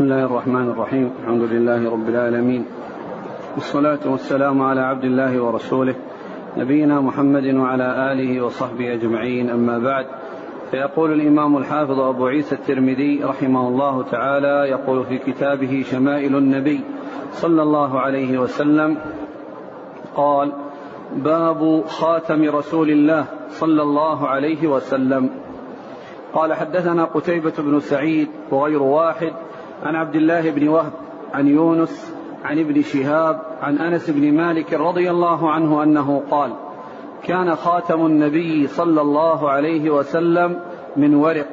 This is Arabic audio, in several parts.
بسم الله الرحمن الرحيم. الحمد لله رب العالمين. والصلاة والسلام على عبد الله ورسوله نبينا محمد وعلى آله وصحبه أجمعين. أما بعد فيقول الإمام الحافظ أبو عيسى الترمذي رحمه الله تعالى يقول في كتابه شمائل النبي صلى الله عليه وسلم قال باب خاتم رسول الله صلى الله عليه وسلم. قال حدثنا قتيبة بن سعيد وغير واحد عن عبد الله بن وهب عن يونس عن ابن شهاب عن أنس بن مالك رضي الله عنه أنه قال كان خاتم النبي صلى الله عليه وسلم من ورق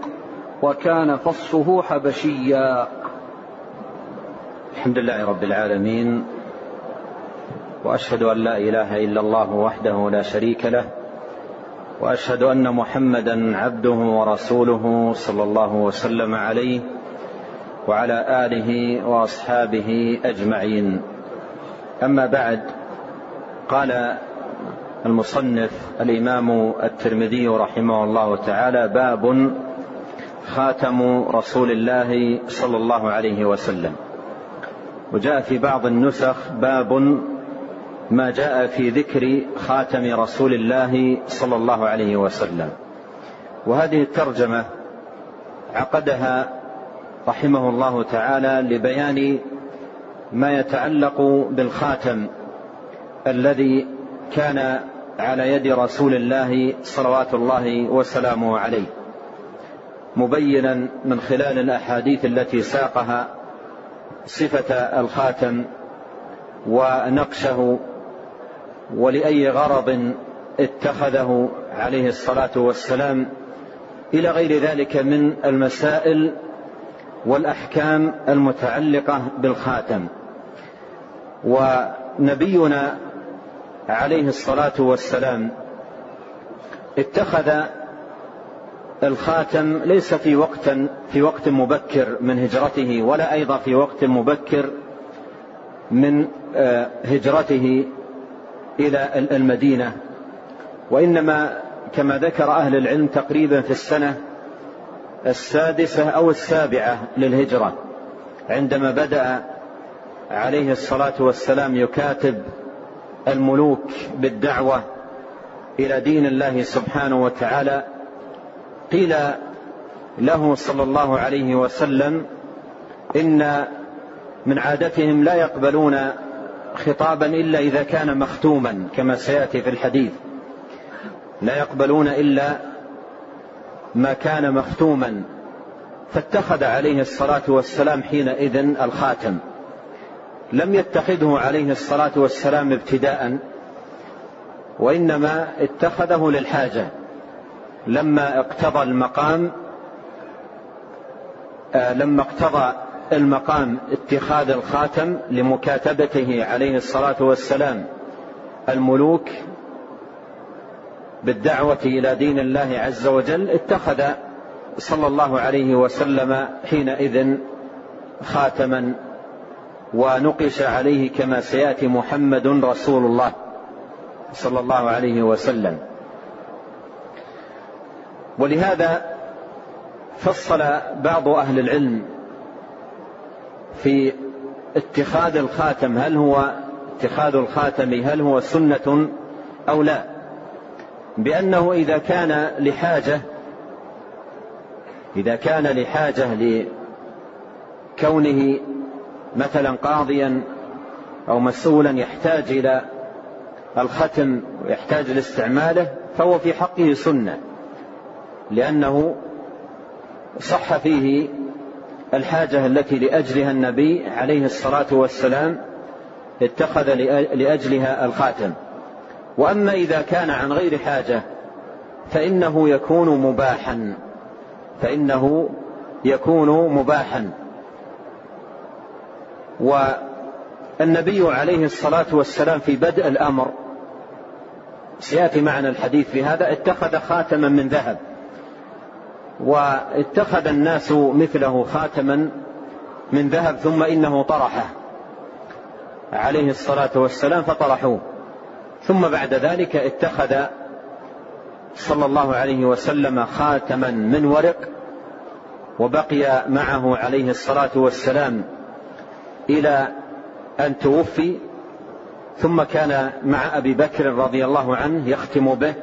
وكان فصه حبشيا. الحمد لله رب العالمين وأشهد أن لا إله إلا الله وحده لا شريك له وأشهد أن محمدا عبده ورسوله صلى الله وسلم عليه وعلى آله وأصحابه أجمعين. أما بعد قال المصنف الإمام الترمذي رحمه الله تعالى باب خاتم رسول الله صلى الله عليه وسلم. وجاء في بعض النسخ باب ما جاء في ذكر خاتم رسول الله صلى الله عليه وسلم. وهذه الترجمة عقدها رحمه الله تعالى لبيان ما يتعلق بالخاتم الذي كان على يد رسول الله صلوات الله وسلامه عليه مبينا من خلال الأحاديث التي ساقها صفة الخاتم ونقشه ولأي غرض اتخذه عليه الصلاة والسلام إلى غير ذلك من المسائل والأحكام المتعلقة بالخاتم. ونبينا عليه الصلاة والسلام اتخذ الخاتم ليس في وقت في وقت مبكر من هجرته ولا أيضا في وقت مبكر من آه، هجرته إلى المدينة. وإنما كما ذكر أهل العلم تقريبا في السنة السادسة أو السابعة للهجرة عندما بدأ عليه الصلاة والسلام يكاتب الملوك بالدعوة إلى دين الله سبحانه وتعالى. قيل له صلى الله عليه وسلم إن من عادتهم لا يقبلون خطابا إلا إذا كان مختوما كما سيأتي في الحديث. لا يقبلون إلا ما كان مختوما فاتخذ عليه الصلاة والسلام حينئذ الخاتم. لم يتخذه عليه الصلاة والسلام ابتداء وإنما اتخذه للحاجة. لما اقتضى المقام آه لما اقتضى المقام اتخاذ الخاتم لمكاتبته عليه الصلاة والسلام الملوك بالدعوة إلى دين الله عز وجل اتخذ صلى الله عليه وسلم حينئذ خاتما ونقش عليه كما سيأتي محمد رسول الله صلى الله عليه وسلم. ولهذا فصل بعض أهل العلم في اتخاذ الخاتم هل هو اتخاذ الخاتم هل هو سنة أو لا. بأنه إذا كان لحاجة إذا كان لحاجة لكونه مثلا قاضيا أو مسؤولا يحتاج إلى الختم ويحتاج لاستعماله فهو في حقه سنة لأنه صح فيه الحاجة التي لأجلها النبي عليه الصلاة والسلام اتخذ لأجلها الخاتم. وأما إذا كان عن غير حاجة فإنه يكون مباحا. فإنه يكون مباحا. والنبي عليه الصلاة والسلام في بدء الأمر سيأتي معنا الحديث في هذا اتخذ خاتما من ذهب. واتخذ الناس مثله خاتما من ذهب ثم إنه طرحه. عليه الصلاة والسلام فطرحوه. ثم بعد ذلك اتخذ صلى الله عليه وسلم خاتما من ورق وبقي معه عليه الصلاة والسلام إلى أن توفي ثم كان مع أبي بكر رضي الله عنه يختم به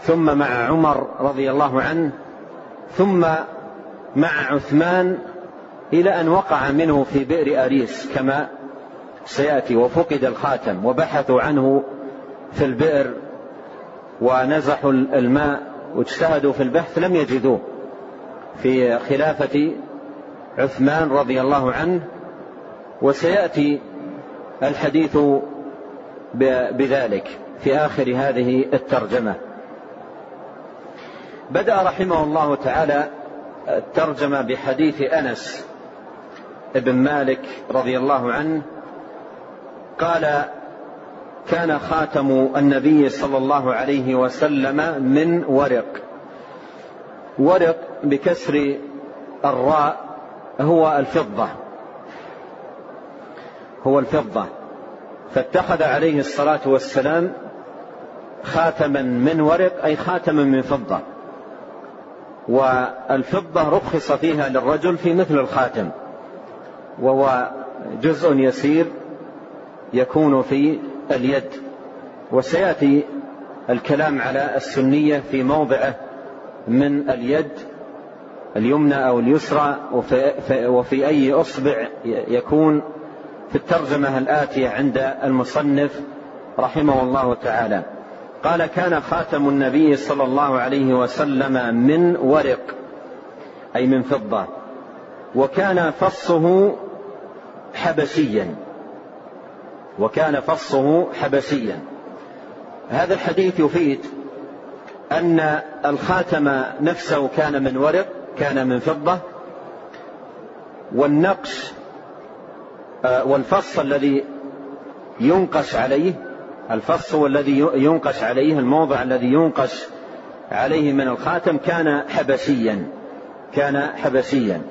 ثم مع عمر رضي الله عنه ثم مع عثمان إلى أن وقع منه في بئر أريس كما سيأتي وفقد الخاتم وبحثوا عنه في البئر ونزحوا الماء واجتهدوا في البحث لم يجدوه في خلافة عثمان رضي الله عنه. وسيأتي الحديث بذلك في آخر هذه الترجمة. بدأ رحمه الله تعالى الترجمة بحديث أنس بن مالك رضي الله عنه قال كان خاتم النبي صلى الله عليه وسلم من ورق. ورق بكسر الراء هو الفضة. هو الفضة. فاتخذ عليه الصلاة والسلام خاتما من ورق أي خاتما من فضة. والفضة رخص فيها للرجل في مثل الخاتم وهو جزء يسير يكون في اليد. وسيأتي الكلام على السنية في موضعه من اليد اليمنى أو اليسرى وفي, وفي أي أصبع يكون في الترجمة الآتية عند المصنف رحمه الله تعالى. قال كان خاتم النبي صلى الله عليه وسلم من ورق أي من فضة وكان فصه حبشيا. وكان فصه حبشيا. هذا الحديث يفيد أن الخاتم نفسه كان من ورق كان من فضة والنقش آه، والفص الذي ينقش عليه الفص والذي ينقش عليه الموضع الذي ينقش عليه من الخاتم كان حبشيا كان حبشيا.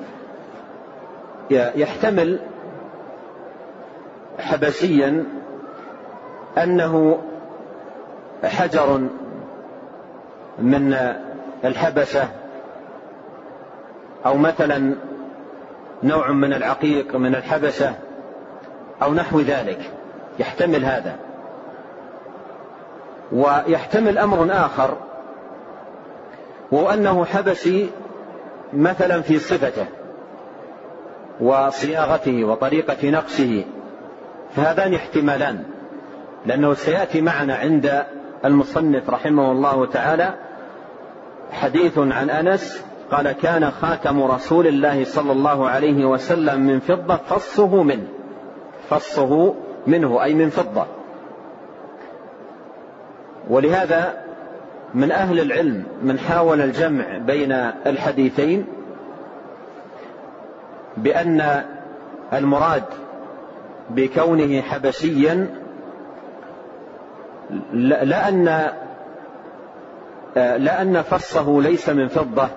يحتمل حبشيا أنه حجر من الحبشة أو مثلا نوع من العقيق من الحبشة أو نحو ذلك. يحتمل هذا. ويحتمل أمر آخر وهو أنه حبشي مثلا في صفته وصياغته وطريقة نقشه. فهذان احتمالان لأنه سيأتي معنا عند المصنف رحمه الله تعالى حديث عن أنس قال كان خاتم رسول الله صلى الله عليه وسلم من فضة فصه منه فصه منه أي من فضة. ولهذا من أهل العلم من حاول الجمع بين الحديثين بأن المراد بكونه حبشيا لا أن لا أن فصه ليس من فضة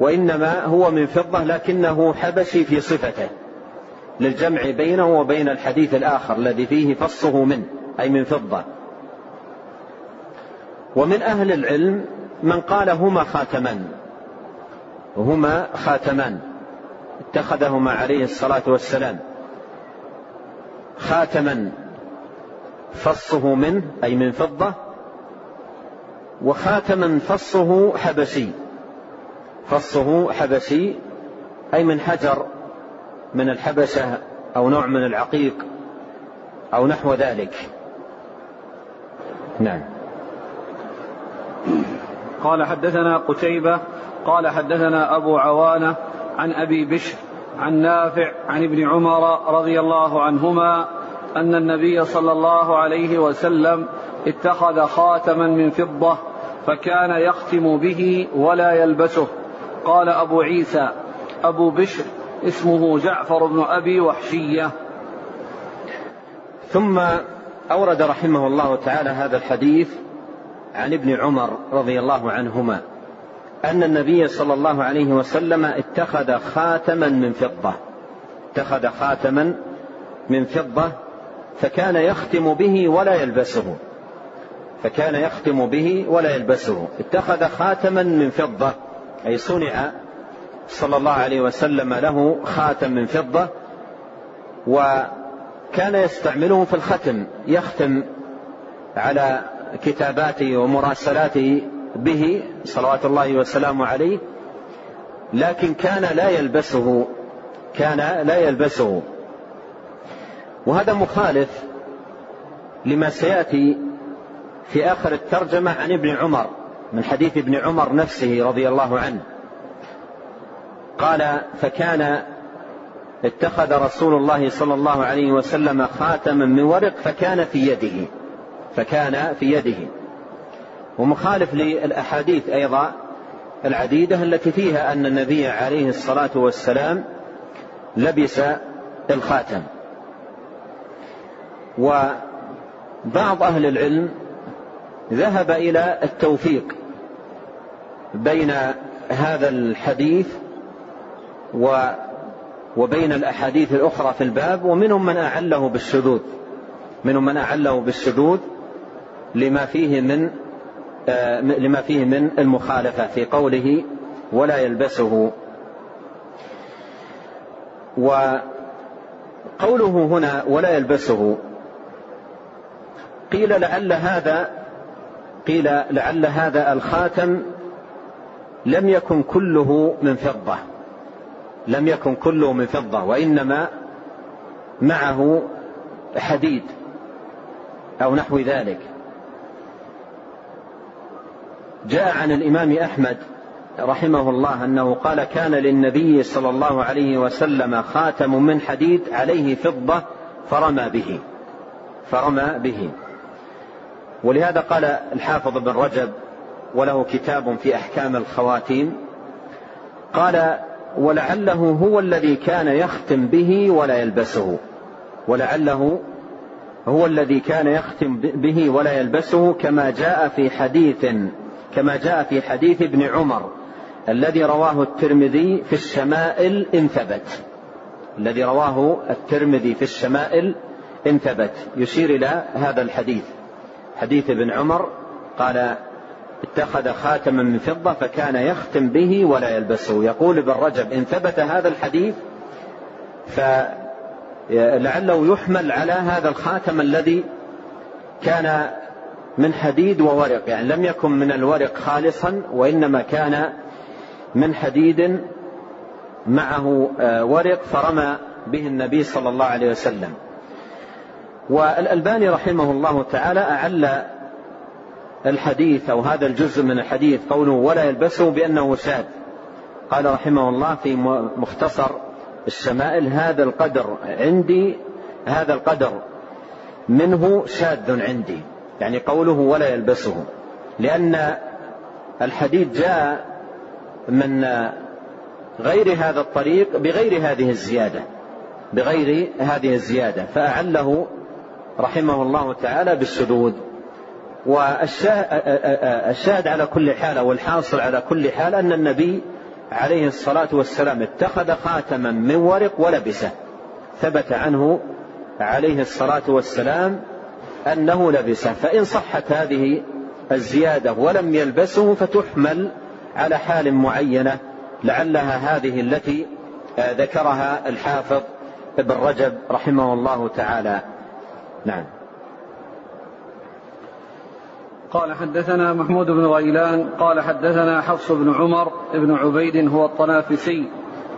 وإنما هو من فضة لكنه حبشي في صفته للجمع بينه وبين الحديث الآخر الذي فيه فصه منه أي من فضة. ومن أهل العلم من قال هما خاتمان هما خاتمان. اتخذهما عليه الصلاة والسلام خاتما فصه منه أي من فضة وخاتما فصه حبشي فصه حبشي أي من حجر من الحبشة أو نوع من العقيق أو نحو ذلك. نعم. قال حدثنا قتيبة قال حدثنا أبو عوانة عن أبي بشر عن نافع عن ابن عمر رضي الله عنهما أن النبي صلى الله عليه وسلم اتخذ خاتما من فضة فكان يختم به ولا يلبسه. قال أبو عيسى أبو بشر اسمه جعفر بن أبي وحشية. ثم أورد رحمه الله تعالى هذا الحديث عن ابن عمر رضي الله عنهما. أن النبي صلى الله عليه وسلم اتخذ خاتما من فضة. اتخذ خاتما من فضة فكان يختم به ولا يلبسه. فكان يختم به ولا يلبسه. اتخذ خاتما من فضة. أي صنع صلى الله عليه وسلم له خاتم من فضة وكان يستعمله في الختم. يختم على كتاباته ومراسلاته به صلوات الله وسلامه عليه لكن كان لا يلبسه كان لا يلبسه. وهذا مخالف لما سيأتي في آخر الترجمة عن ابن عمر من حديث ابن عمر نفسه رضي الله عنه. قال فكان اتخذ رسول الله صلى الله عليه وسلم خاتما من ورق فكان في يده فكان في يده. ومخالف للأحاديث أيضا العديدة التي فيها أن النبي عليه الصلاة والسلام لبس الخاتم. وبعض أهل العلم ذهب إلى التوفيق بين هذا الحديث و وبين الأحاديث الأخرى في الباب ومنهم من أعله بالشذوذ منهم من أعله بالشذوذ لما فيه من لما فيه من المخالفة في قوله ولا يلبسه. وقوله هنا ولا يلبسه قيل لعل هذا قيل لعل هذا الخاتم لم يكن كله من فضة لم يكن كله من فضة وإنما معه حديد أو نحو ذلك. جاء عن الإمام أحمد رحمه الله أنه قال كان للنبي صلى الله عليه وسلم خاتم من حديد عليه فضة فرمى به. فرمى به. ولهذا قال الحافظ بن رجب وله كتاب في أحكام الخواتيم قال ولعله هو الذي كان يختم به ولا يلبسه. ولعله هو الذي كان يختم به ولا يلبسه كما جاء في حديث كما جاء في حديث ابن عمر الذي رواه الترمذي في الشمائل إن ثبت. الذي رواه الترمذي في الشمائل إن ثبت. يشير إلى هذا الحديث. حديث ابن عمر قال اتخذ خاتما من فضة فكان يختم به ولا يلبسه. يقول ابن رجب إن ثبت هذا الحديث فلعله يحمل على هذا الخاتم الذي كان من حديد وورق يعني لم يكن من الورق خالصا وإنما كان من حديد معه آه، ورق فرمى به النبي صلى الله عليه وسلم. والألباني رحمه الله تعالى أعل الحديث أو هذا الجزء من الحديث قوله ولا يلبسه بأنه شاذ قال رحمه الله في مختصر الشمائل هذا القدر عندي هذا القدر منه شاذ عندي يعني قوله ولا يلبسه لأن الحديث جاء من غير هذا الطريق بغير هذه الزيادة بغير هذه الزيادة فأعله رحمه الله تعالى بالشذوذ والشاهد على كل حال أو الحاصل على كل حال أن النبي عليه الصلاة والسلام اتخذ خاتما من ورق ولبسه ثبت عنه عليه الصلاة والسلام أنه لبسه. فإن صحت هذه الزيادة ولم يلبسه فتحمل على حال معينة لعلها هذه التي ذكرها الحافظ ابن رجب رحمه الله تعالى. نعم. قال حدثنا محمود بن غيلان قال حدثنا حفص بن عمر بن عبيد هو الطنافسي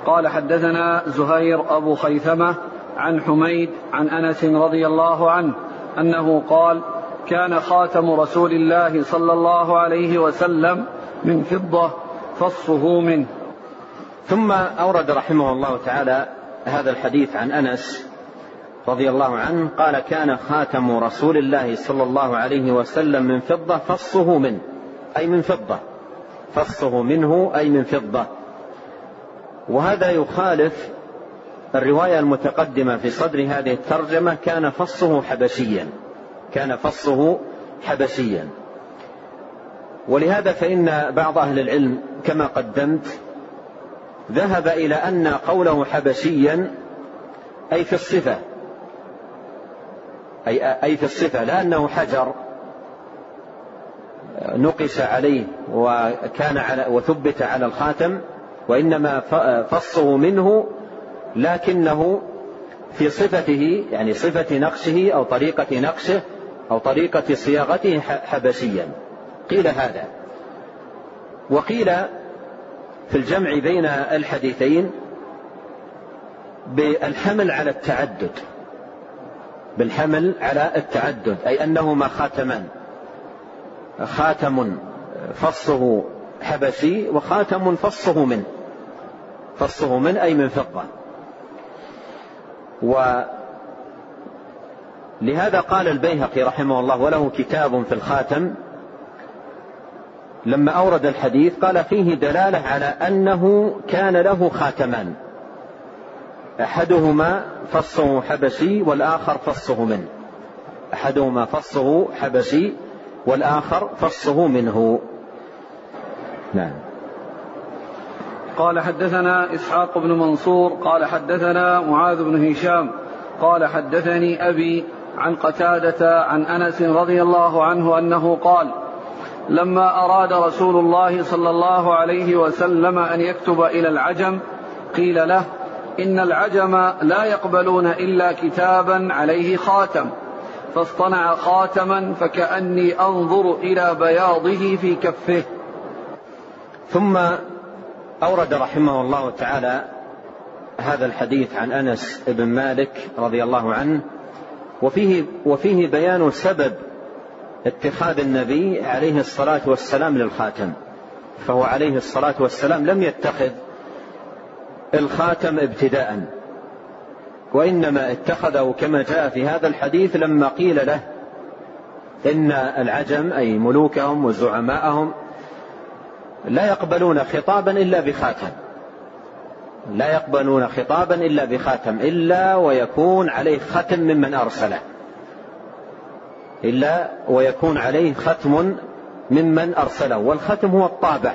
قال حدثنا زهير أبو خيثمة عن حميد عن أنس رضي الله عنه أنه قال كان خاتم رسول الله صلى الله عليه وسلم من فضة فصه منه. ثم أورد رحمه الله تعالى هذا الحديث عن أنس رضي الله عنه قال كان خاتم رسول الله صلى الله عليه وسلم من فضة فصه منه أي من فضة. فصه منه أي من فضة. وهذا يخالف الرواية المتقدمة في صدر هذه الترجمة كان فصه حبشيا. كان فصه حبشيا. ولهذا فإن بعض أهل العلم كما قدمت ذهب إلى أن قوله حبشيا أي في الصفة أي, أي في الصفة لا أنه حجر نقش عليه وكان على وثبت على الخاتم وإنما فصه منه لكنه في صفته يعني صفة نقشه أو طريقة نقشه أو طريقة صياغته حبشيا. قيل هذا. وقيل في الجمع بين الحديثين بالحمل على التعدد. بالحمل على التعدد أي أنهما خاتمان. خاتم فصه حبشي وخاتم فصه من. فصه من أي من فضة. ولهذا قال البيهقي رحمه الله وله كتاب في الخاتم لما أورد الحديث قال فيه دلالة على أنه كان له خاتمان. أحدهما فصه حبشي والآخر فصه منه. أحدهما فصه حبشي والآخر فصه منه. نعم. قال حدثنا إسحاق بن منصور قال حدثنا معاذ بن هشام قال حدثني أبي عن قتادة عن أنس رضي الله عنه أنه قال لما أراد رسول الله صلى الله عليه وسلم أن يكتب إلى العجم قيل له إن العجم لا يقبلون إلا كتابا عليه خاتم فاصطنع خاتما فكأني أنظر إلى بياضه في كفه. ثم أورد رحمه الله تعالى هذا الحديث عن أنس بن مالك رضي الله عنه وفيه وفيه بيان سبب اتخاذ النبي عليه الصلاة والسلام للخاتم فهو عليه الصلاة والسلام لم يتخذ الخاتم ابتداء وإنما اتخذه كما جاء في هذا الحديث لما قيل له إن العجم أي ملوكهم وزعماءهم لا يقبلون خطابا إلا بخاتم. لا يقبلون خطابا إلا بخاتم إلا ويكون عليه ختم ممن أرسله. إلا ويكون عليه ختم ممن أرسله. والختم هو الطابع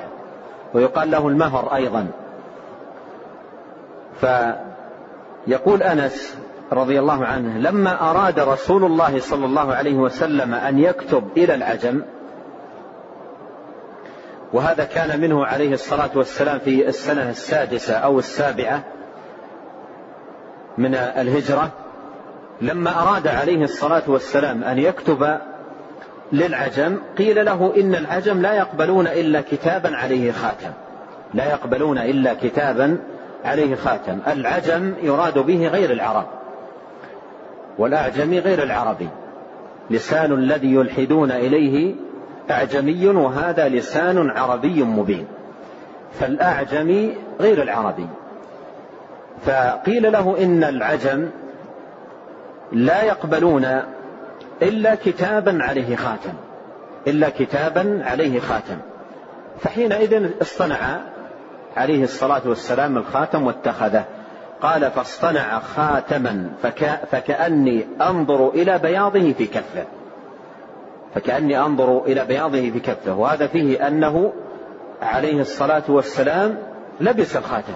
ويقال له المهر أيضا. فيقول أنس رضي الله عنه لما أراد رسول الله صلى الله عليه وسلم أن يكتب إلى العجم وهذا كان منه عليه الصلاة والسلام في السنة السادسة أو السابعة من الهجرة. لما أراد عليه الصلاة والسلام أن يكتب للعجم قيل له إن العجم لا يقبلون إلا كتابا عليه خاتم. لا يقبلون إلا كتابا عليه خاتم. العجم يراد به غير العرب والأعجمي غير العربي. لسان الذي يلحدون إليه أعجمي وهذا لسان عربي مبين. فالأعجمي غير العربي. فقيل له إن العجم لا يقبلون إلا كتابا عليه خاتم. إلا كتابا عليه خاتم. فحينئذ اصطنع عليه الصلاة والسلام الخاتم واتخذه. قال فاصطنع خاتما فك فكأني أنظر إلى بياضه في كفه. فكأني أنظر إلى بياضه في كفه وهذا فيه أنه عليه الصلاة والسلام لبس الخاتم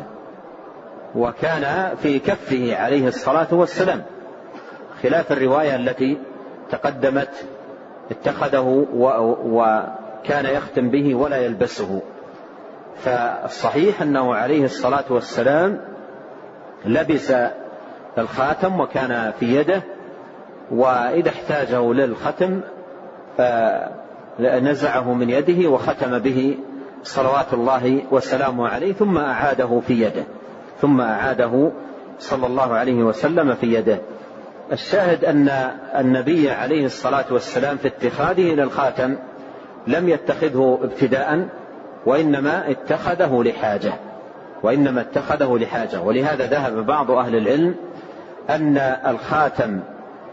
وكان في كفه عليه الصلاة والسلام. خلاف الرواية التي تقدمت اتخذه وكان يختم به ولا يلبسه. فالصحيح أنه عليه الصلاة والسلام لبس الخاتم وكان في يده وإذا احتاجه للختم نزعه من يده وختم به صلوات الله وسلامه عليه ثم أعاده في يده ثم أعاده صلى الله عليه وسلم في يده. الشاهد أن النبي عليه الصلاة والسلام في اتخاذه للخاتم لم يتخذه ابتداء وإنما اتخذه لحاجة وإنما اتخذه لحاجة. ولهذا ذهب بعض أهل العلم أن الخاتم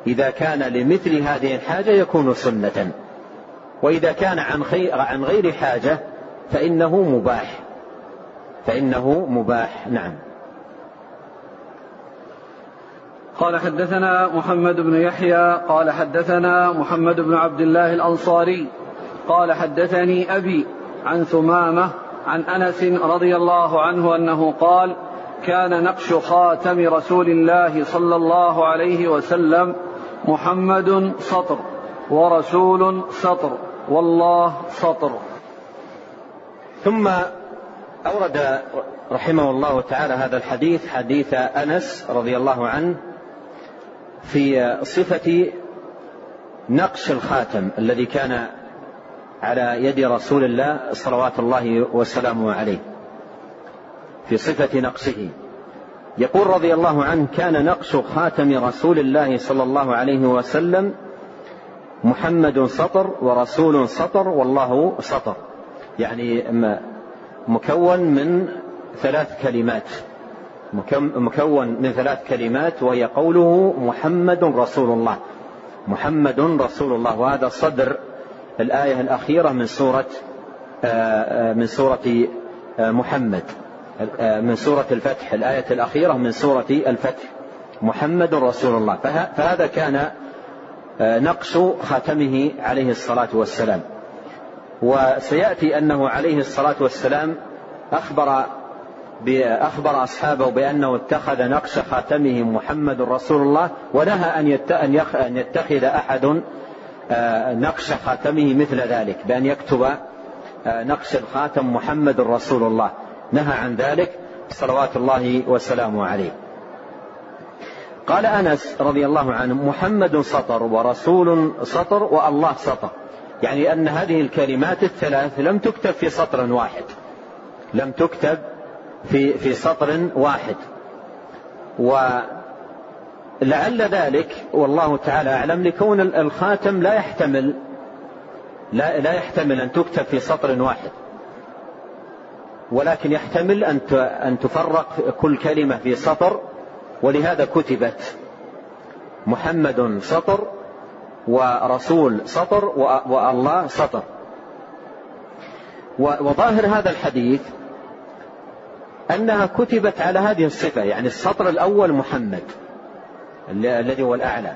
إذا كان لمثل هذه الحاجة يكون سنة. وإذا كان عن, عن غير حاجة فإنه مباح. فإنه مباح نعم. قال حدثنا محمد بن يحيى قال حدثنا محمد بن عبد الله الأنصاري قال حدثني أبي عن ثمامة عن أنس رضي الله عنه أنه قال كان نقش خاتم رسول الله صلى الله عليه وسلم محمد سطر ورسول سطر والله سطر. ثم أورد رحمه الله تعالى هذا الحديث حديث أنس رضي الله عنه في صفة نقش الخاتم الذي كان على يد رسول الله صلوات الله وسلامه عليه في صفة نقشه. يقول رضي الله عنه كان نقش خاتم رسول الله صلى الله عليه وسلم محمد سطر ورسول سطر والله سطر. يعني مكون من ثلاث كلمات. مكون من ثلاث كلمات وهي قوله محمد رسول الله. محمد رسول الله. وهذا صدر الآية الأخيرة من سورة آه، آه، من سورة آه، محمد. من سورة الفتح الآية الأخيرة من سورة الفتح. محمد رسول الله. فهذا كان نقش خاتمه عليه الصلاة والسلام. وسيأتي أنه عليه الصلاة والسلام أخبر أخبر أصحابه بأنه اتخذ نقش خاتمه محمد رسول الله ونهى أن يتخذ أحد آه، نقش خاتمه مثل ذلك بأن يكتب آه، نقش الخاتم محمد رسول الله. نهى عن ذلك صلوات الله وسلامه عليه. قال أنس رضي الله عنه محمد سطر ورسول سطر والله سطر. يعني أن هذه الكلمات الثلاث لم تكتب في سطر واحد. لم تكتب في في سطر واحد. ولعل ذلك والله تعالى أعلم لكون الخاتم لا يحتمل لا, لا يحتمل أن تكتب في سطر واحد. ولكن يحتمل أن تفرق كل كلمة في سطر ولهذا كتبت محمد سطر ورسول سطر والله سطر. وظاهر هذا الحديث أنها كتبت على هذه الصفة يعني السطر الأول محمد الذي هو الأعلى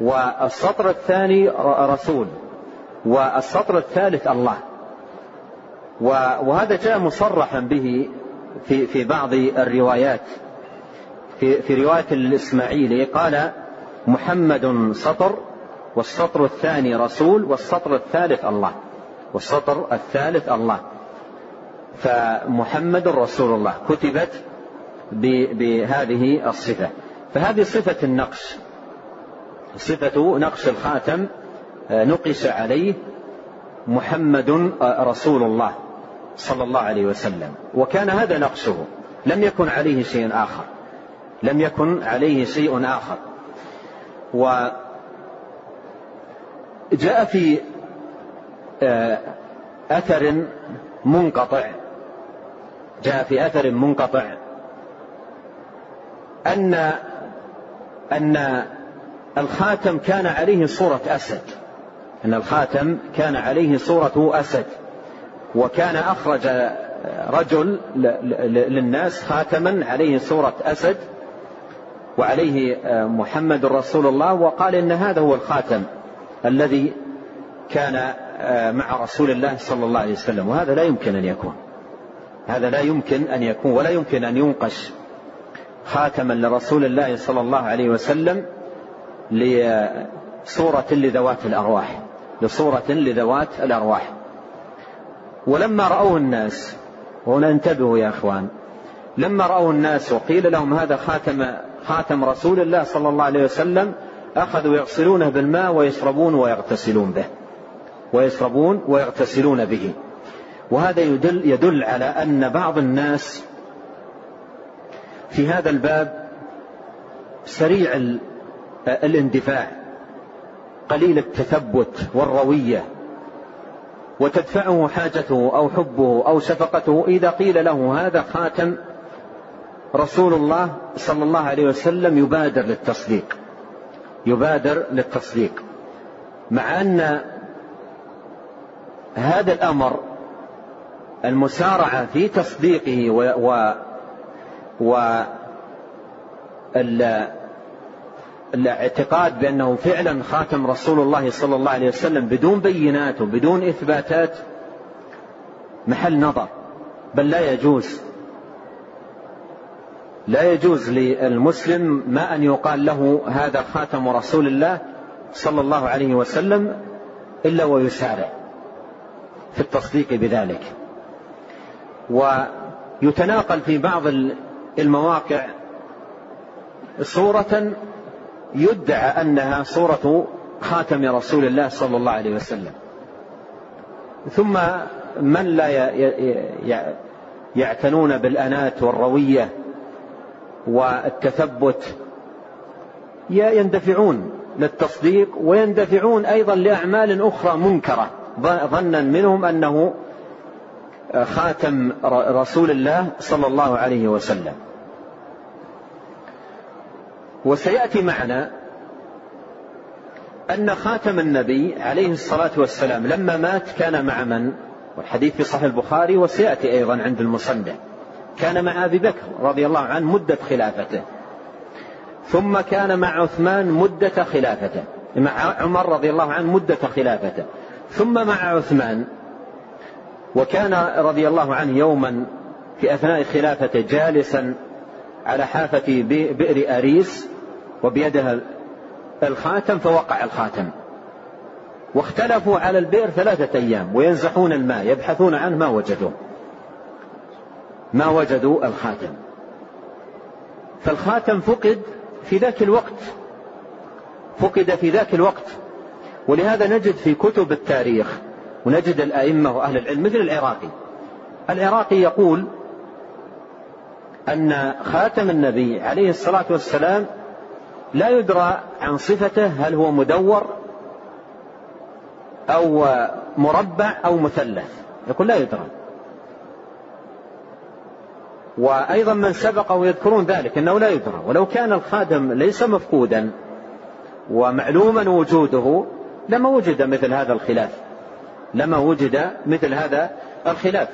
والسطر الثاني رسول والسطر الثالث الله. وهذا جاء مصرحا به في في بعض الروايات. في في رواية الإسماعيلي قال محمد سطر والسطر الثاني رسول والسطر الثالث الله والسطر الثالث الله. فمحمد رسول الله كتبت بهذه الصفة. فهذه صفة النقش. صفة نقش الخاتم آه، نقش عليه محمد آه، رسول الله. صلى الله عليه وسلم. وكان هذا نقشه لم يكن عليه شيء آخر. لم يكن عليه شيء آخر. وجاء في آه، أثر منقطع. جاء في أثر منقطع. أن أن الخاتم كان عليه صورة أسد. أن الخاتم كان عليه صورة أسد. وكان أخرج رجل للناس خاتما عليه صورة أسد وعليه محمد رسول الله وقال إن هذا هو الخاتم الذي كان مع رسول الله صلى الله عليه وسلم. وهذا لا يمكن أن يكون. هذا لا يمكن أن يكون ولا يمكن أن ينقش خاتما لرسول الله صلى الله عليه وسلم لصورة لذوات الأرواح لصورة لذوات الأرواح. ولما رأوه الناس وهنا انتبهوا يا أخوان لما رأوا الناس وقيل لهم هذا خاتم خاتم رسول الله صلى الله عليه وسلم أخذوا يغسلونه بالماء ويشربون ويغتسلون به ويشربون ويغتسلون به. وهذا يدل يدل على أن بعض الناس في هذا الباب سريع الاندفاع قليل التثبت والروية. وتدفعه حاجته أو حبه أو شفقته. إذا قيل له هذا خاتم رسول الله صلى الله عليه وسلم يبادر للتصديق يبادر للتصديق. مع أن هذا الأمر المسارعة في تصديقه و, و, و الاعتقاد بأنه فعلا خاتم رسول الله صلى الله عليه وسلم بدون بينات وبدون إثباتات محل نظر. بل لا يجوز. لا يجوز للمسلم ما أن يقال له هذا خاتم رسول الله صلى الله عليه وسلم إلا ويسارع في التصديق بذلك. ويتناقل في بعض المواقع صورة يدعى أنها صورة خاتم رسول الله صلى الله عليه وسلم. ثم من لا يعتنون بالأنات والروية والتثبت؟ يندفعون للتصديق ويندفعون أيضا لأعمال أخرى منكرة. ظنا منهم أنه خاتم رسول الله صلى الله عليه وسلم. وسيأتي معنا أن خاتم النبي عليه الصلاة والسلام لما مات كان مع من؟ والحديث في صحيح البخاري وسيأتي أيضا عند المصنف. كان مع أبي بكر رضي الله عنه مدة خلافته. ثم كان مع عثمان مدة خلافته. مع عمر رضي الله عنه مدة خلافته. ثم مع عثمان وكان رضي الله عنه يوما في أثناء خلافته جالسا على حافة بئر أريس وبيده الخاتم فوقع الخاتم. واختلفوا على البئر ثلاثة أيام وينزحون الماء يبحثون عنه ما وجدوه ما وجدوا الخاتم. فالخاتم فقد في ذاك الوقت فقد في ذاك الوقت. ولهذا نجد في كتب التاريخ ونجد الأئمة وأهل العلم مثل العراقي. العراقي يقول أن خاتم النبي عليه الصلاة والسلام لا يدرى عن صفته هل هو مدور أو مربع أو مثلث. يقول لا يدرى. وأيضا من سبقه يذكرون ذلك أنه لا يدرى. ولو كان الخادم ليس مفقودا ومعلوما وجوده لما وجد مثل هذا الخلاف. لما وجد مثل هذا الخلاف.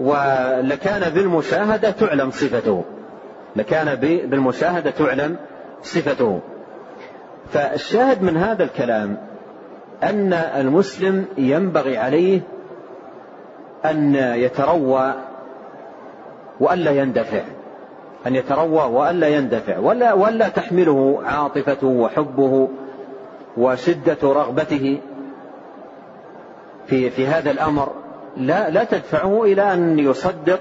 ولكان بالمشاهدة تعلم صفته. لكان بالمشاهدة تعلم صفته. فالشاهد من هذا الكلام أن المسلم ينبغي عليه أن يتروى وألا يندفع. أن يتروى وألا يندفع. ولا, ولا تحمله عاطفته وحبه وشدة رغبته في في هذا الأمر. لا لا تدفعه إلى أن يصدق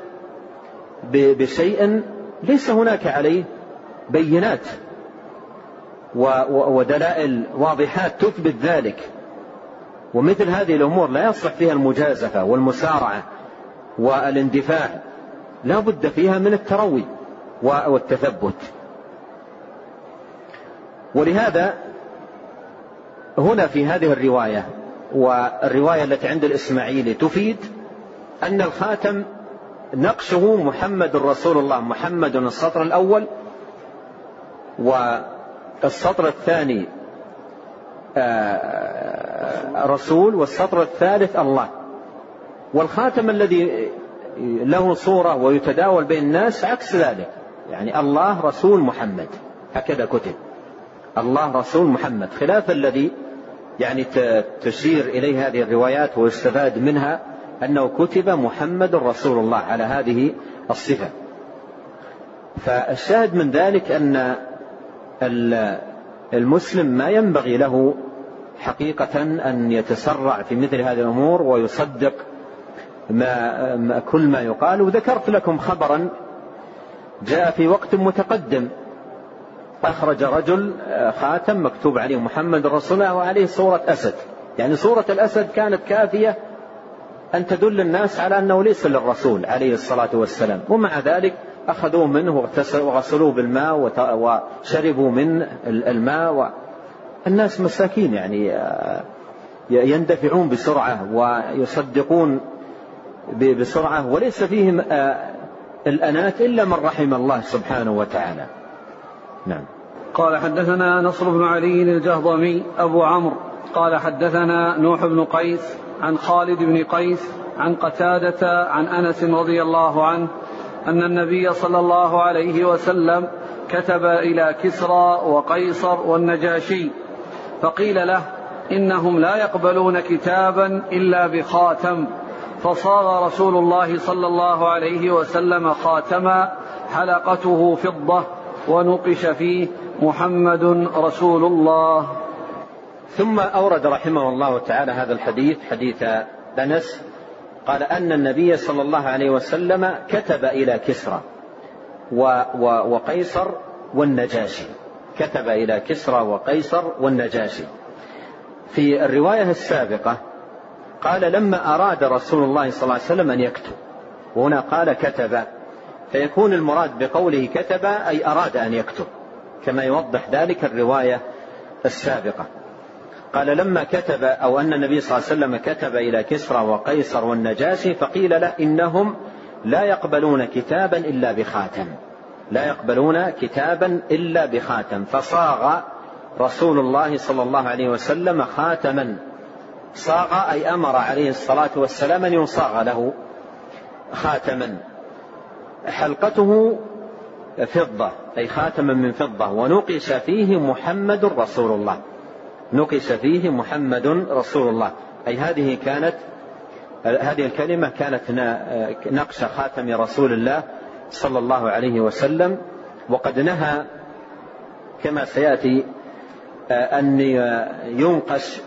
بشيء ليس هناك عليه بينات. ودلائل واضحات تثبت ذلك. ومثل هذه الأمور لا يصلح فيها المجازفة والمسارعة والإندفاع. لا بد فيها من التروي والتثبت. ولهذا هنا في هذه الرواية والرواية التي عند الإسماعيلي تفيد أن الخاتم نقشه محمد رسول الله محمد السطر الأول والسطر الثاني آه، رسول والسطر الثالث الله. والخاتم الذي له صورة ويتداول بين الناس عكس ذلك. يعني الله رسول محمد. هكذا كتب. الله رسول محمد. خلاف الذي يعني تشير إليه هذه الروايات ويستفاد منها أنه كتب محمد رسول الله على هذه الصفة. فالشاهد من ذلك أن المسلم ما ينبغي له حقيقة أن يتسرع في مثل هذه الأمور ويصدق ما كل ما يقال. وذكرت لكم خبرا جاء في وقت متقدم. أخرج رجل خاتم مكتوب عليه محمد رسول الله وعليه صورة أسد. يعني صورة الأسد كانت كافية أن تدل الناس على أنه ليس للرسول عليه الصلاة والسلام. ومع ذلك أخذوه منه وغسلوه بالماء وشربوا من الماء الناس مساكين يعني آه، يندفعون بسرعة ويصدقون بسرعة وليس فيهم آه، الأنات إلا من رحم الله سبحانه وتعالى. نعم. قال حدثنا نصر بن علي الجهضمي أبو عمرو. قال حدثنا نوح بن قيس عن خالد بن قيس عن قتادة عن أنس رضي الله عنه أن النبي صلى الله عليه وسلم كتب إلى كسرى وقيصر والنجاشي فقيل له إنهم لا يقبلون كتابا إلا بخاتم. فصاغ رسول الله صلى الله عليه وسلم خاتما حلقته فضة ونقش فيه محمد رسول الله. ثم أورد رحمه الله تعالى هذا الحديث حديث أنس قال أن النبي صلى الله عليه وسلم كتب إلى كسرى وقيصر والنجاشي. كتب إلى كسرى وقيصر والنجاشي. في الرواية السابقة قال لما أراد رسول الله صلى الله عليه وسلم أن يكتب وهنا قال كتب فيكون المراد بقوله كتب أي أراد أن يكتب كما يوضح ذلك الرواية السابقة. قال لما كتب أو أن النبي صلى الله عليه وسلم كتب إلى كسرى وقيصر والنجاشي فقيل له إنهم لا يقبلون كتابا إلا بخاتم. لا يقبلون كتابا إلا بخاتم. فصاغ رسول الله صلى الله عليه وسلم خاتما. صاغ أي أمر عليه الصلاة والسلام أن يصاغ له خاتما. حلقته فضة أي خاتما من فضة ونقش فيه محمد رسول الله. نقش فيه محمد رسول الله. أي هذه كانت هذه الكلمة كانت نقش خاتم رسول الله صلى الله عليه وسلم. وقد نهى كما سيأتي أن ينقش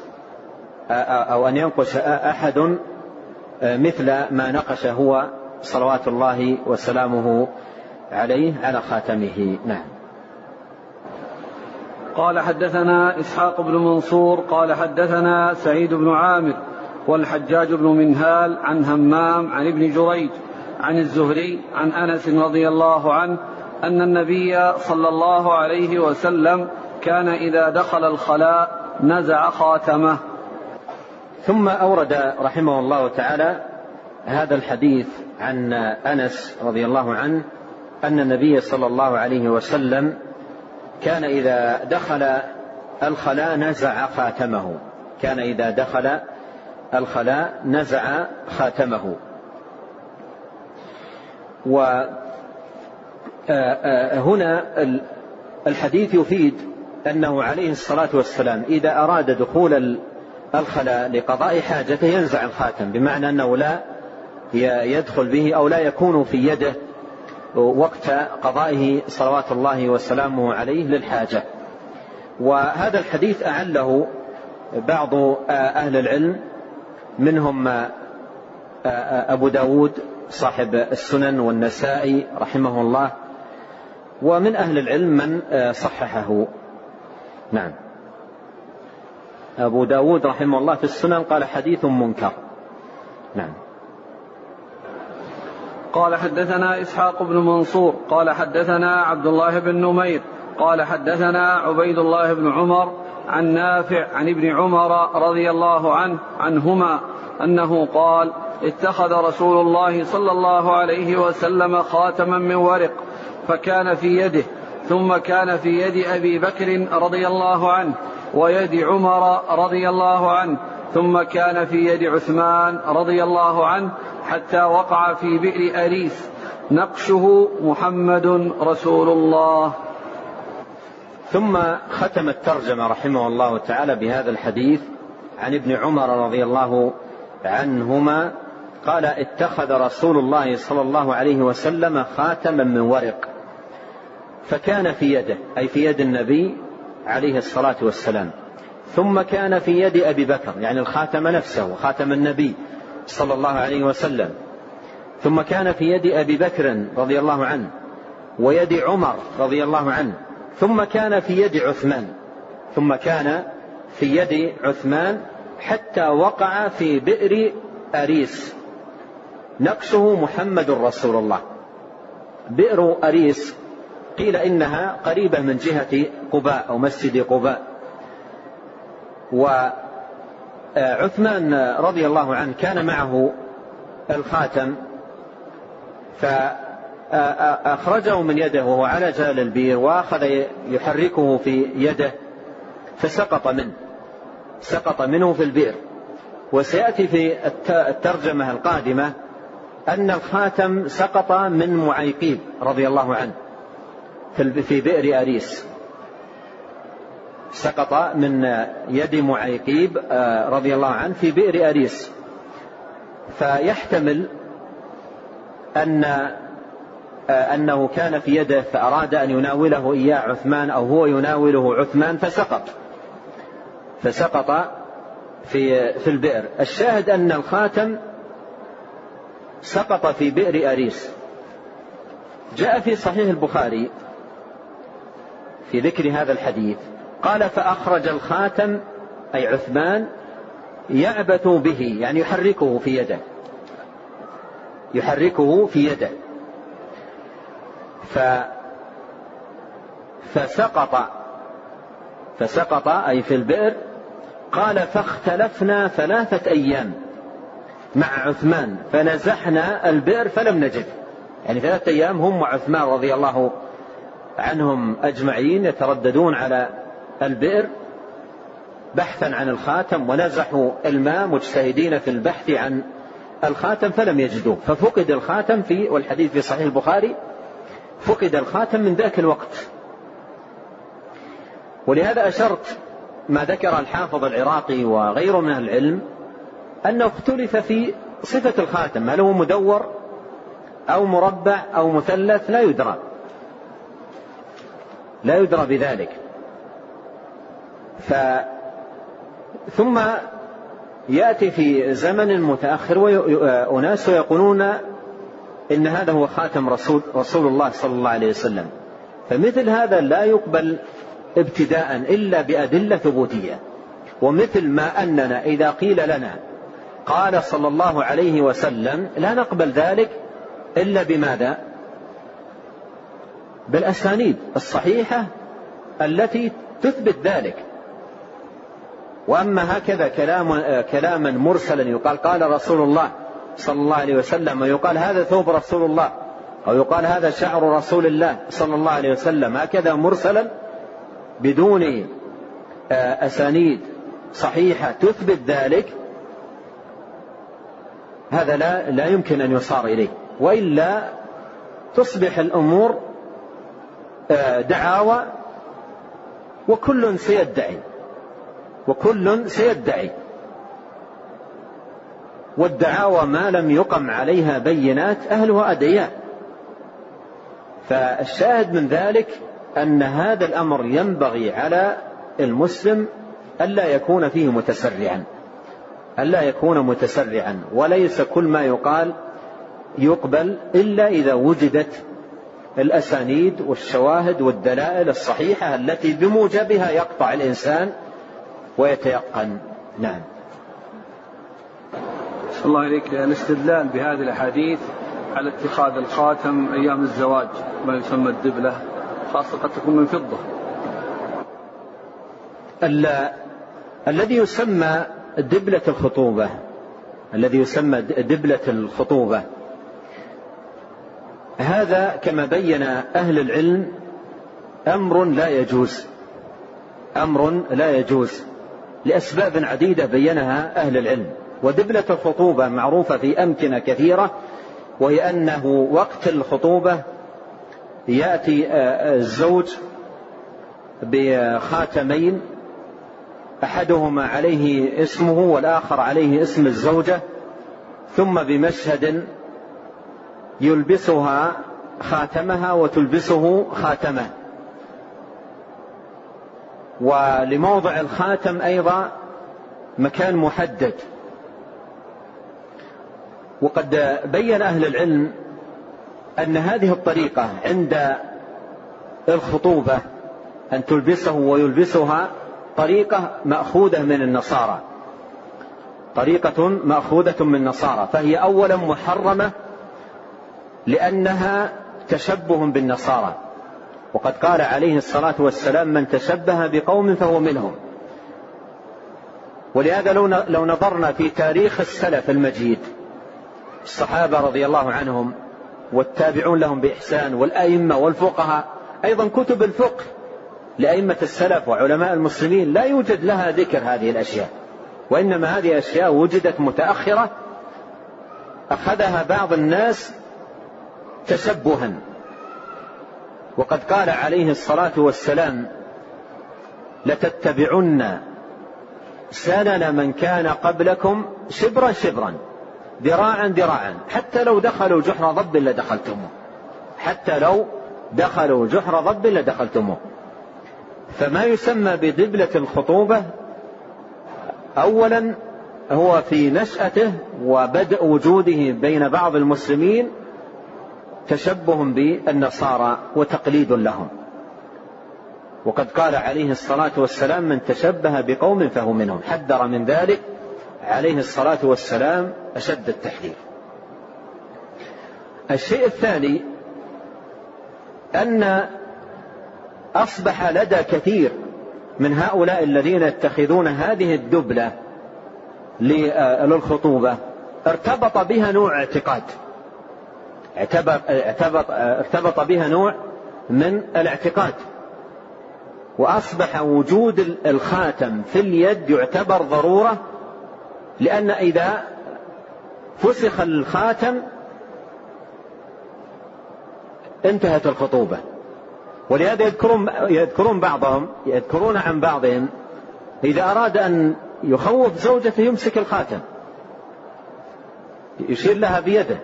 أو أن ينقش أحد مثل ما نقش هو صلوات الله وسلامه عليه على خاتمه. نعم. قال حدثنا إسحاق بن منصور قال حدثنا سعيد بن عامر والحجاج بن منهال عن همام عن ابن جريج عن الزهري عن أنس رضي الله عنه أن النبي صلى الله عليه وسلم كان إذا دخل الخلاء نزع خاتمه. ثم أورد رحمه الله تعالى هذا الحديث عن أنس رضي الله عنه أن النبي صلى الله عليه وسلم كان إذا دخل الخلاء نزع خاتمه. كان إذا دخل الخلاء نزع خاتمه. وهنا الحديث يفيد أنه عليه الصلاة والسلام إذا أراد دخول الخلاء لقضاء حاجته ينزع الخاتم بمعنى أنه لا يدخل به أو لا يكون في يده وقت قضائه صلوات الله وسلامه عليه للحاجة. وهذا الحديث أعله بعض أهل العلم منهم أبو داود صاحب السنن والنسائي رحمه الله ومن أهل العلم من صححه. نعم. أبو داود رحمه الله في السنن قال حديث منكر. نعم. قال حدثنا إسحاق بن منصور قال حدثنا عبد الله بن نمير قال حدثنا عبيد الله بن عمر عن نافع عن ابن عمر رضي الله عنه عنهما أنه قال اتخذ رسول الله صلى الله عليه وسلم خاتما من ورق فكان في يده ثم كان في يد أبي بكر رضي الله عنه ويد عمر رضي الله عنه ثم كان في يد عثمان رضي الله عنه حتى وقع في بئر أريس نقشه محمد رسول الله. ثم ختم الترجمة رحمه الله تعالى بهذا الحديث عن ابن عمر رضي الله عنهما. قال اتخذ رسول الله صلى الله عليه وسلم خاتما من ورق فكان في يده أي في يد النبي عليه الصلاة والسلام. ثم كان في يد أبي بكر يعني الخاتم نفسه خاتم النبي. صلى الله عليه وسلم. ثم كان في يد أبي بكر رضي الله عنه ويد عمر رضي الله عنه. ثم كان في يد عثمان. ثم كان في يد عثمان حتى وقع في بئر أريس. نقشه محمد رسول الله. بئر أريس. قيل إنها قريبة من جهة قباء أو مسجد قباء. عثمان رضي الله عنه كان معه الخاتم فأخرجه من يده وهو على جال البير وأخذ يحركه في يده فسقط منه سقط منه في البئر وسيأتي في الترجمة القادمة أن الخاتم سقط من معيقيب رضي الله عنه في بئر أريس. سقط من يد معيقيب آه، رضي الله عنه في بئر أريس. فيحتمل أن آه، أنه كان في يده فأراد أن يناوله إياه عثمان أو هو يناوله عثمان فسقط. فسقط في في البئر. الشاهد أن الخاتم سقط في بئر أريس. جاء في صحيح البخاري في ذكر هذا الحديث. قال فأخرج الخاتم أي عثمان يعبث به يعني يحركه في يده. يحركه في يده. ف فسقط فسقط أي في البئر. قال فاختلفنا ثلاثة أيام مع عثمان فنزحنا البئر فلم نجد. يعني ثلاثة أيام هم وعثمان رضي الله عنهم أجمعين يترددون على البئر بحثا عن الخاتم ونزحوا الماء مجتهدين في البحث عن الخاتم فلم يجدوه. ففقد الخاتم في والحديث في صحيح البخاري فقد الخاتم من ذاك الوقت. ولهذا أشرت ما ذكر الحافظ العراقي وغيره من العلم أنه اختلف في صفة الخاتم هل هو مدور أو مربع أو مثلث لا يدرى. لا يدرى بذلك. ف ثم يأتي في زمن متأخر وأناس يقولون إن هذا هو خاتم رسول, رسول الله صلى الله عليه وسلم. فمثل هذا لا يقبل ابتداء إلا بأدلة ثبوتية. ومثل ما أننا إذا قيل لنا قال صلى الله عليه وسلم لا نقبل ذلك إلا بماذا؟ بالأسانيد الصحيحة التي تثبت ذلك. وأما هكذا كلام كلاما مرسلا يقال قال رسول الله صلى الله عليه وسلم ويقال هذا ثوب رسول الله أو يقال هذا شعر رسول الله صلى الله عليه وسلم. هكذا مرسلا بدون آه، أسانيد صحيحة تثبت ذلك هذا لا لا يمكن أن يصار إليه. وإلا تصبح الأمور آه، دعاوى وكل سيدعي. وكل سيدعي. والدعاوى ما لم يقم عليها بينات أهلها أديان فالشاهد من ذلك أن هذا الأمر ينبغي على المسلم ألا يكون فيه متسرعا. ألا يكون متسرعا. وليس كل ما يقال يقبل إلا إذا وجدت الأسانيد والشواهد والدلائل الصحيحة التي بموجبها يقطع الإنسان ويتيقن. نعم. الله عليك. الاستدلال بهذه الأحاديث على اتخاذ الخاتم أيام الزواج ما يسمى الدبلة خاصة قد تكون من فضة. الذي يسمى دبلة الخطوبة. الذي يسمى دبلة الخطوبة. هذا كما بين أهل العلم أمر لا يجوز. أمر لا يجوز. لأسباب عديدة بينها أهل العلم ودبلة الخطوبة معروفة في أمكنة كثيرة وهي أنه وقت الخطوبة يأتي آه، الزوج بخاتمين أحدهما عليه اسمه والآخر عليه اسم الزوجة ثم بمشهد يلبسها خاتمها وتلبسه خاتمه. ولموضع الخاتم أيضا مكان محدد. وقد بين أهل العلم أن هذه الطريقة عند الخطوبة أن تلبسه ويلبسها طريقة مأخوذة من النصارى. طريقة مأخوذة من النصارى فهي اولا محرمة لأنها تشبه بالنصارى. وقد قال عليه الصلاة والسلام من تشبه بقوم فهو منهم. ولهذا لو لو نظرنا في تاريخ السلف المجيد الصحابة رضي الله عنهم والتابعون لهم بإحسان والأئمة والفقهاء أيضا كتب الفقه لأئمة السلف وعلماء المسلمين لا يوجد لها ذكر هذه الأشياء وإنما هذه أشياء وجدت متأخرة أخذها بعض الناس تشبها. وقد قال عليه الصلاة والسلام لتتبعن سنن من كان قبلكم شبرا شبرا ذراعا ذراعا حتى لو دخلوا جحر ضب لدخلتموه حتى لو دخلوا جحر ضب لدخلتموه. فما يسمى بدبلة الخطوبة؟ أولا هو في نشأته وبدء وجوده بين بعض المسلمين تشبه بالنصارى وتقليد لهم. وقد قال عليه الصلاة والسلام من تشبه بقوم فهو منهم. حذر من ذلك عليه الصلاة والسلام أشد التحذير. الشيء الثاني أن أصبح لدى كثير من هؤلاء الذين يتخذون هذه الدبلة للخطوبة ارتبط بها نوع اعتقاد. ارتبط, ارتبط بها نوع من الاعتقاد. وأصبح وجود الخاتم في اليد يعتبر ضرورة لأن إذا فسخ الخاتم انتهت الخطوبة. ولهذا يذكرون يذكرون بعضهم يذكرون عن بعضهم إذا أراد أن يخوف زوجته يمسك الخاتم يشير لها بيده.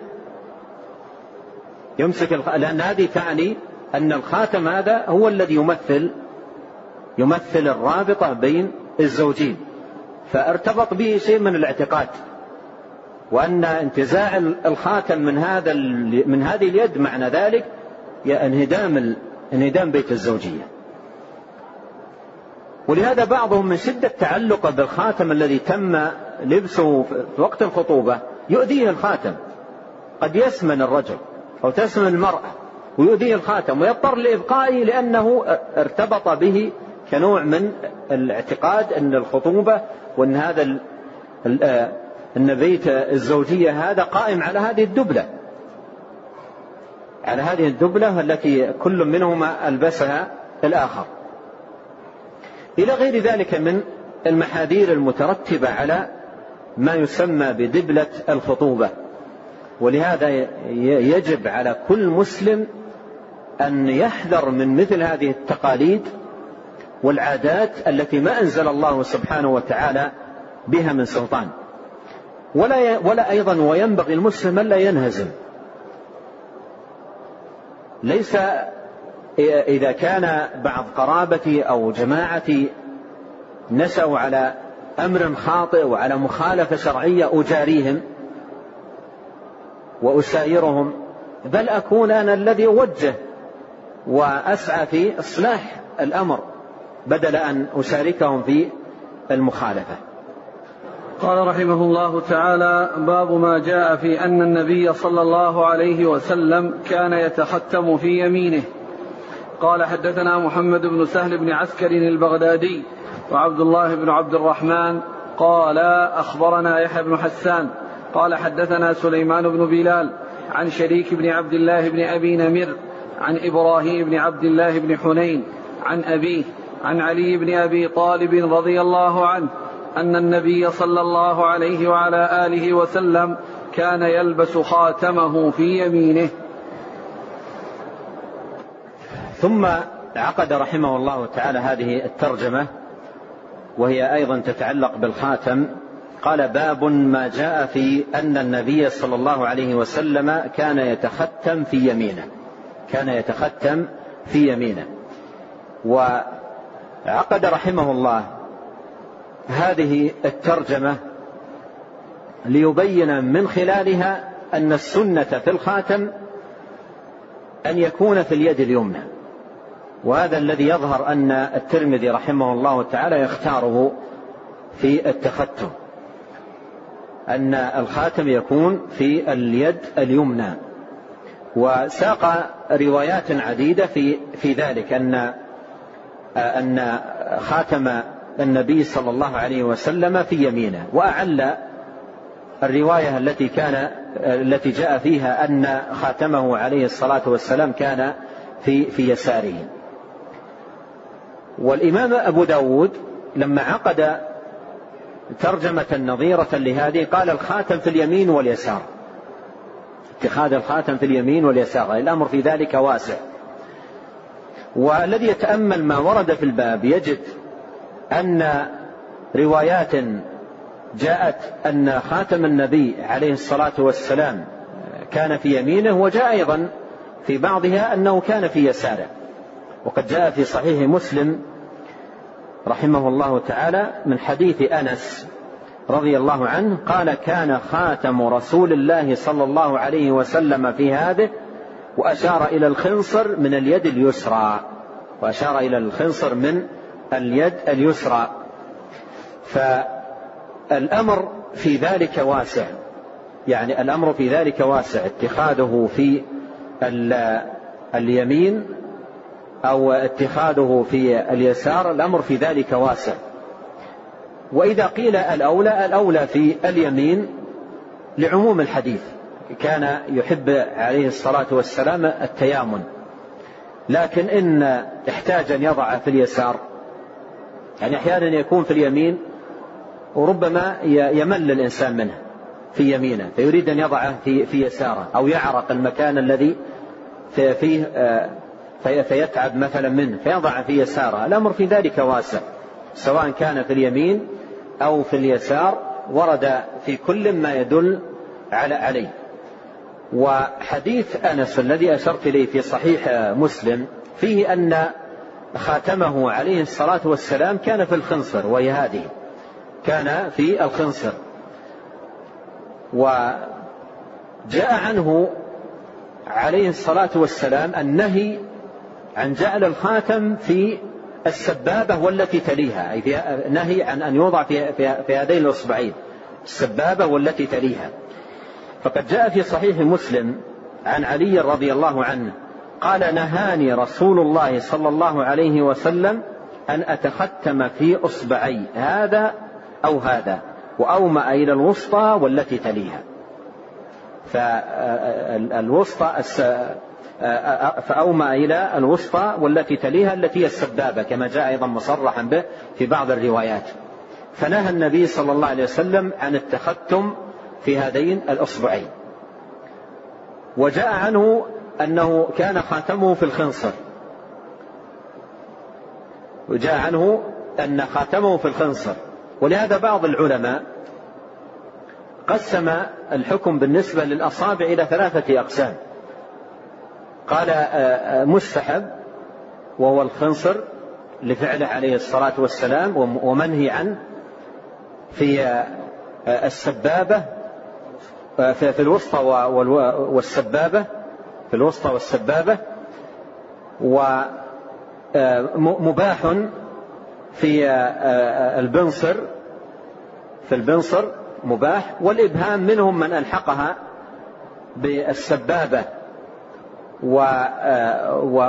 يمسك الخ... لأن هذه تعني أن الخاتم هذا هو الذي يمثل يمثل الرابطة بين الزوجين. فارتبط به شيء من الاعتقاد. وأن انتزاع الخاتم من هذا من هذه اليد معنى ذلك انهدام انهدام بيت الزوجية. ولهذا بعضهم من شدة تعلقه بالخاتم الذي تم لبسه في وقت الخطوبة يؤذيه الخاتم. قد يسمن الرجل. أو تسمن المرأة ويؤذيه الخاتم ويضطر لإبقائه لأنه ارتبط به كنوع من الاعتقاد أن الخطوبة وأن هذا أن بيت الزوجية هذا قائم على هذه الدبلة. على هذه الدبلة التي كل منهما ألبسها الآخر. إلى غير ذلك من المحاذير المترتبة على ما يسمى بدبلة الخطوبة. ولهذا يجب على كل مسلم أن يحذر من مثل هذه التقاليد والعادات التي ما أنزل الله سبحانه وتعالى بها من سلطان. ولا ولا أيضا وينبغي المسلم ألا ينهزم. ليس إذا كان بعض قرابتي أو جماعتي نشأوا على أمر خاطئ وعلى مخالفة شرعية أجاريهم وأسايرهم بل أكون أنا الذي أوجه وأسعى في إصلاح الأمر بدل أن أشاركهم في المخالفة. قال رحمه الله تعالى باب ما جاء في أن النبي صلى الله عليه وسلم كان يتختم في يمينه. قال حدثنا محمد بن سهل بن عسكر البغدادي وعبد الله بن عبد الرحمن قال أخبرنا يحيى بن حسان قال حدثنا سليمان بن بلال عن شريك بن عبد الله بن أبي نمر عن إبراهيم بن عبد الله بن حنين عن أبيه عن علي بن أبي طالب رضي الله عنه أن النبي صلى الله عليه وعلى آله وسلم كان يلبس خاتمه في يمينه. ثم عقد رحمه الله تعالى هذه الترجمة وهي أيضا تتعلق بالخاتم قال باب ما جاء في أن النبي صلى الله عليه وسلم كان يتختم في يمينه. كان يتختم في يمينه. وعقد رحمه الله هذه الترجمة ليبين من خلالها أن السنة في الخاتم أن يكون في اليد اليمنى. وهذا الذي يظهر أن الترمذي رحمه الله تعالى يختاره في التختم. أن الخاتم يكون في اليد اليمنى. وساق روايات عديدة في في ذلك أن أن خاتم النبي صلى الله عليه وسلم في يمينه. وأعل الرواية التي كان التي جاء فيها أن خاتمه عليه الصلاة والسلام كان في في يساره. والإمام أبو داود لما عقد ترجمة نظيرة لهذه. قال الخاتم في اليمين واليسار. اتخاذ الخاتم في اليمين واليسار. الأمر في ذلك واسع. والذي يتأمل ما ورد في الباب يجد أن روايات جاءت أن خاتم النبي عليه الصلاة والسلام كان في يمينه وجاء أيضا في بعضها أنه كان في يساره. وقد جاء في صحيح مسلم رحمه الله تعالى من حديث أنس رضي الله عنه قال كان خاتم رسول الله صلى الله عليه وسلم في هذه وأشار إلى الخنصر من اليد اليسرى وأشار إلى الخنصر من اليد اليسرى. فالأمر في ذلك واسع يعني الأمر في ذلك واسع اتخاذه في اليمين أو اتخاذه في اليسار الأمر في ذلك واسع. وإذا قيل الأولى الأولى في اليمين لعموم الحديث كان يحب عليه الصلاة والسلام التيامن. لكن إن احتاج أن يضع في اليسار يعني أحيانا يكون في اليمين وربما يمل الإنسان منه في يمينه فيريد أن يضعه في, في يساره أو يعرق المكان الذي فيه آه، فيتعب مثلا منه فيضع في يساره. الأمر في ذلك واسع سواء كان في اليمين أو في اليسار ورد في كل ما يدل على عليه وحديث أنس الذي أشرت إليه في صحيح مسلم فيه أن خاتمه عليه الصلاة والسلام كان في الخنصر وهي هذه كان في الخنصر. وجاء عنه عليه الصلاة والسلام النهي عن جعل الخاتم في السبابة والتي تليها أي نهي عن أن يوضع في, في, في هذين الأصبعين السبابة والتي تليها. فقد جاء في صحيح مسلم عن علي رضي الله عنه قال نهاني رسول الله صلى الله عليه وسلم أن أتختم في إصبعي هذا أو هذا وأومأ إلى الوسطى والتي تليها. فالوسطى فأومأ إلى الوسطى والتي تليها التي هي السبابة كما جاء أيضا مصرحا به في بعض الروايات. فنهى النبي صلى الله عليه وسلم عن التختم في هذين الأصبعين. وجاء عنه أنه كان خاتمه في الخنصر. وجاء عنه أن خاتمه في الخنصر. ولهذا بعض العلماء قسم الحكم بالنسبة للأصابع إلى ثلاثة أقسام. قال آه، آه، مستحب وهو الخنصر لفعله عليه الصلاة والسلام ومنهي عنه في آه، السبابة في الوسطى والسبابة في الوسطى والسبابة ومباح في البنصر في البنصر مباح والإبهام منهم من ألحقها بالسبابة.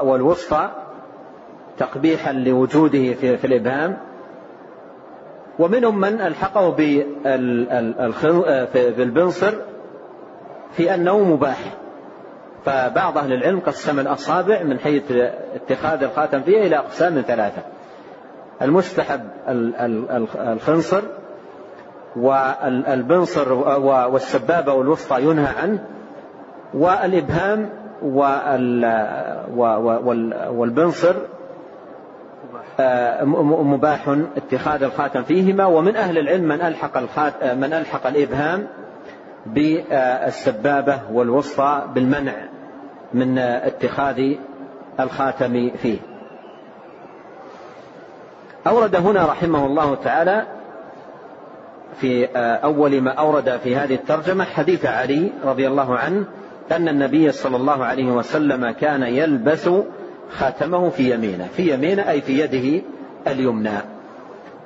والوسطى تقبيحا لوجوده في الإبهام. ومنهم من ألحقه بالبنصر في أنه مباح. فبعض أهل العلم قسم الأصابع من حيث اتخاذ الخاتم فيها إلى أقسام ثلاثة المستحب الخنصر والبنصر والسبابة والوسطى ينهى عنه والإبهام والبنصر آه، مباح اتخاذ الخاتم فيهما ومن أهل العلم من ألحق, من ألحق الإبهام بالسبابة والوسطى بالمنع من اتخاذ الخاتم فيه. أورد هنا رحمه الله تعالى في أول ما أورد في هذه الترجمة حديث علي رضي الله عنه أن النبي صلى الله عليه وسلم كان يلبس خاتمه في يمينه في يمينه أي في يده اليمنى.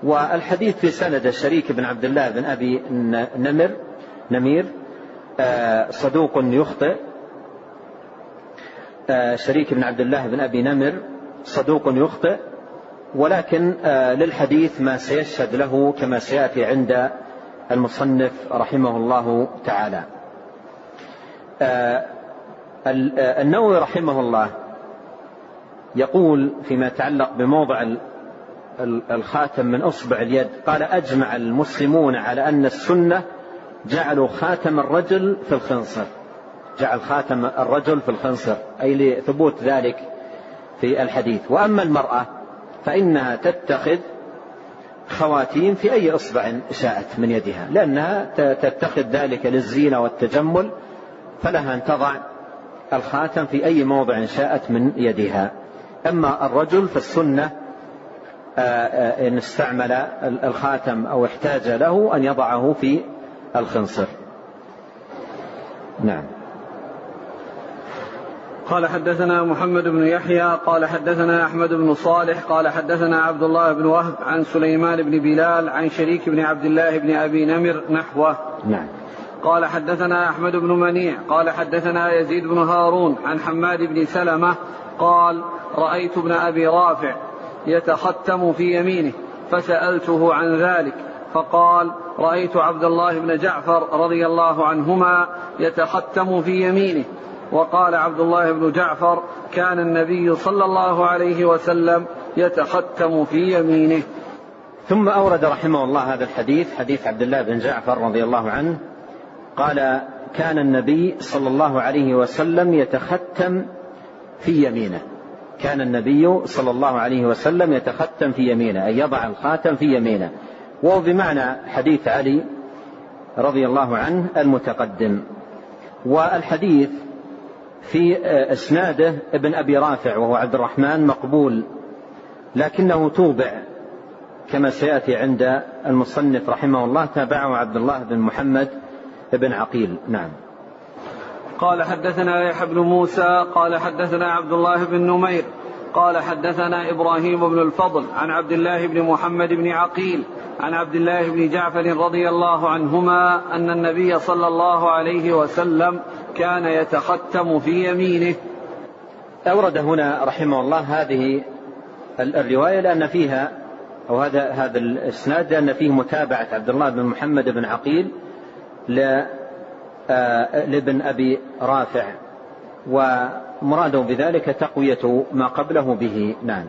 والحديث في سند الشريك بن عبد الله بن أبي نمر نمير آه، صدوق يخطئ. آه، شريك بن عبد الله بن أبي نمر صدوق يخطئ. ولكن آه، للحديث ما سيشهد له كما سيأتي عند المصنف رحمه الله تعالى. النووي رحمه الله يقول فيما يتعلق بموضع الخاتم من أصبع اليد قال أجمع المسلمون على أن السنة جعلوا خاتم الرجل في الخنصر. جعل خاتم الرجل في الخنصر أي لثبوت ذلك في الحديث. وأما المرأة فإنها تتخذ خواتيم في أي إصبع شاءت من يدها لأنها تتخذ ذلك للزينة والتجمل فلها أن تضع الخاتم في أي موضع شاءت من يدها أما الرجل فالسنة إن استعمل الخاتم أو احتاج له أن يضعه في الخنصر. نعم. قال حدثنا محمد بن يحيى قال حدثنا أحمد بن صالح قال حدثنا عبد الله بن وهب عن سليمان بن بلال عن شريك بن عبد الله بن أبي نمر نحوه. نعم. قال حدثنا أحمد بن منيع قال حدثنا يزيد بن هارون عن حماد بن سلمة قال رأيت ابن أبي رافع يتختم في يمينه فسألته عن ذلك فقال رأيت عبد الله بن جعفر رضي الله عنهما يتختم في يمينه وقال عبد الله بن جعفر كان النبي صلى الله عليه وسلم يتختم في يمينه. ثم أورد رحمه الله هذا الحديث حديث عبد الله بن جعفر رضي الله عنه قال كان النبي صلى الله عليه وسلم يتختم في يمينه. كان النبي صلى الله عليه وسلم يتختم في يمينه أي يضع الخاتم في يمينه. وهو بمعنى حديث علي رضي الله عنه المتقدم. والحديث في إسناده ابن أبي رافع وهو عبد الرحمن مقبول لكنه توبع كما سيأتي عند المصنف رحمه الله تابعه عبد الله بن محمد بن عقيل. نعم. قال حدثنا يحيى بن موسى قال حدثنا عبد الله بن نمير قال حدثنا إبراهيم بن الفضل عن عبد الله بن محمد بن عقيل عن عبد الله بن جعفر رضي الله عنهما أن النبي صلى الله عليه وسلم كان يتختم في يمينه. أورد هنا رحمه الله هذه الرواية لأن فيها أو هذا هذا الإسناد لأن فيه متابعة عبد الله بن محمد بن عقيل لابن أبي رافع ومراده بذلك تقوية ما قبله به. نعم.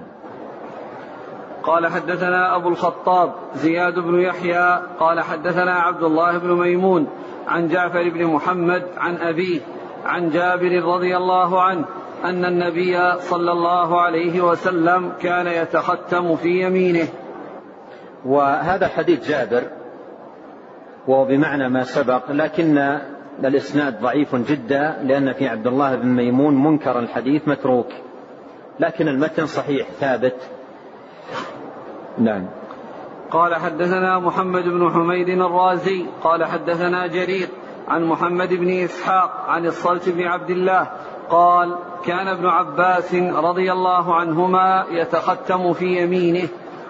قال حدثنا أبو الخطاب زياد بن يحيى قال حدثنا عبد الله بن ميمون عن جعفر بن محمد عن أبيه عن جابر رضي الله عنه أن النبي صلى الله عليه وسلم كان يتختم في يمينه. وهذا حديث جابر وهو بمعنى ما سبق لكن الإسناد ضعيف جدا لأن في عبد الله بن ميمون منكر الحديث متروك. لكن المتن صحيح ثابت. نعم. قال حدثنا محمد بن حميد الرازي قال حدثنا جرير عن محمد بن إسحاق عن الصلت بن عبد الله قال كان ابن عباس رضي الله عنهما يتختم في يمينه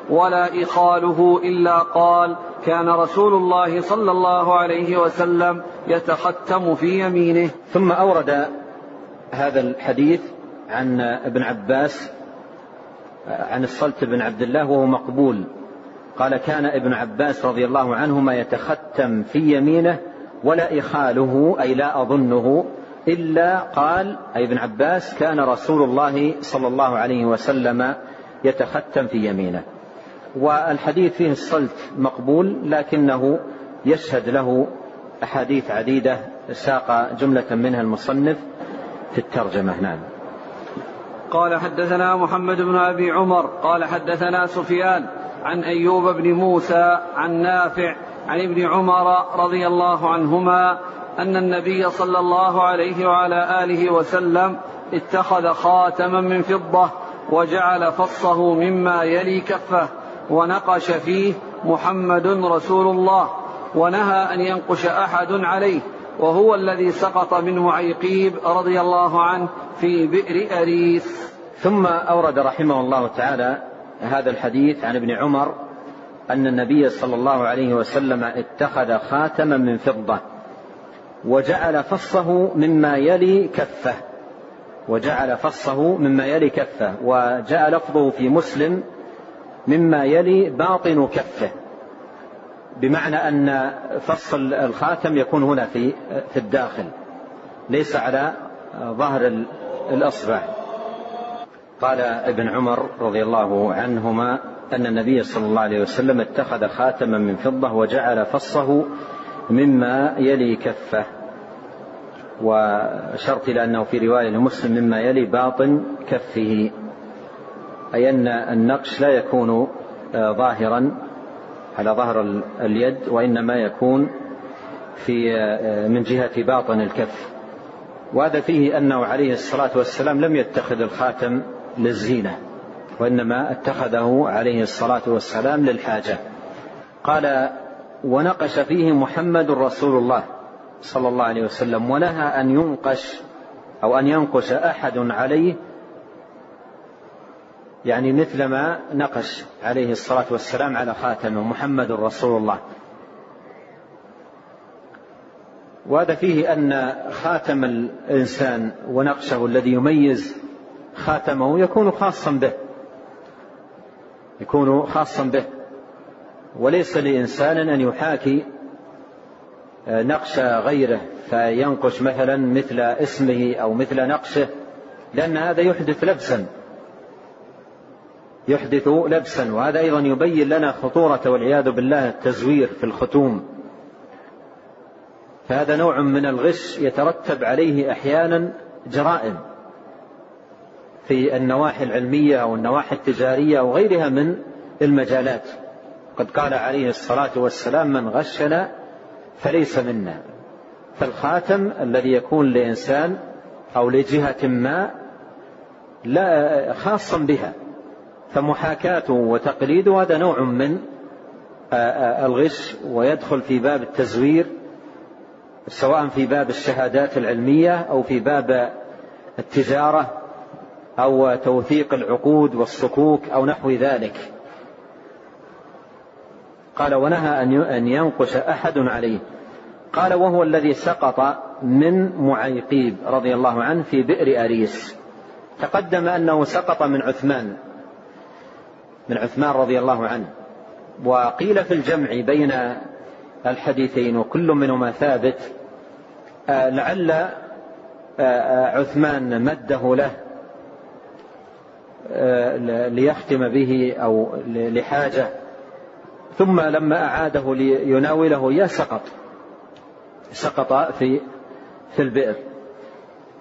ولا إخاله إلا قال كان رسول الله صلى الله عليه وسلم يتختم في يمينه. ثم أورد هذا الحديث عن ابن عباس عن الصلت بن عبد الله وهو مقبول. قال كان ابن عباس رضي الله عنهما يتختم في يمينه ولا إخاله أي لا أظنه إلا قال أي ابن عباس كان رسول الله صلى الله عليه وسلم يتختم في يمينه. والحديث فيه الصلت مقبول لكنه يشهد له أحاديث عديدة ساق جملة منها المصنف في الترجمة. نعم. قال حدثنا محمد بن أبي عمر قال حدثنا سفيان عن أيوب بن موسى عن نافع عن ابن عمر رضي الله عنهما أن النبي صلى الله عليه وعلى آله وسلم اتخذ خاتما من فضة وجعل فصه مما يلي كفه. ونقش فيه محمد رسول الله ونهى أن ينقش أحد عليه وهو الذي سقط منه عيقيب رضي الله عنه في بئر أريس. ثم أورد رحمه الله تعالى هذا الحديث عن ابن عمر أن النبي صلى الله عليه وسلم اتخذ خاتما من فضة وجعل فصه مما يلي كفه وجعل فصه مما يلي كفه وجاء لفظه في مسلم مما يلي باطن كفه. بمعنى أن فص الخاتم يكون هنا في في الداخل ليس على ظهر الأصبع. قال ابن عمر رضي الله عنهما أن النبي صلى الله عليه وسلم اتخذ خاتما من فضة وجعل فصه مما يلي كفه. وشرط إلى أنه في رواية لمسلم مما يلي باطن كفه. أي أن النقش لا يكون آه، ظاهرا على ظهر اليد وإنما يكون في آه، من جهة باطن الكف. وهذا فيه أنه عليه الصلاة والسلام لم يتخذ الخاتم للزينة وإنما اتخذه عليه الصلاة والسلام للحاجة. قال ونقش فيه محمد رسول الله صلى الله عليه وسلم ونهى أن ينقش أو أن ينقش أحد عليه يعني مثل ما نقش عليه الصلاة والسلام على خاتمه محمد رسول الله. وهذا فيه أن خاتم الإنسان ونقشه الذي يميز خاتمه يكون خاصا به. يكون خاصا به. وليس لإنسان أن يحاكي نقش غيره فينقش مثلا مثل اسمه أو مثل نقشه لأن هذا يحدث لبسا. يحدث لبسا وهذا أيضا يبين لنا خطورة والعياذ بالله التزوير في الختوم فهذا نوع من الغش يترتب عليه أحيانا جرائم في النواحي العلمية أو النواحي التجارية أو غيرها من المجالات. قد قال عليه الصلاة والسلام من غشنا فليس منا. فالخاتم الذي يكون لإنسان أو لجهة ما لا خاصا بها. فمحاكاته وتقليده هذا نوع من الغش ويدخل في باب التزوير سواء في باب الشهادات العلمية أو في باب التجارة أو توثيق العقود والصكوك أو نحو ذلك. قال ونهى أن ينقش أحد عليه. قال وهو الذي سقط من معيقيب رضي الله عنه في بئر أريس. تقدم أنه سقط من عثمان. من عثمان رضي الله عنه. وقيل في الجمع بين الحديثين وكل منهما ثابت آه، لعل آه، آه، عثمان مده له ليختم به أو لحاجة. ثم لما أعاده ليناوله اياه سقط سقط في في البئر.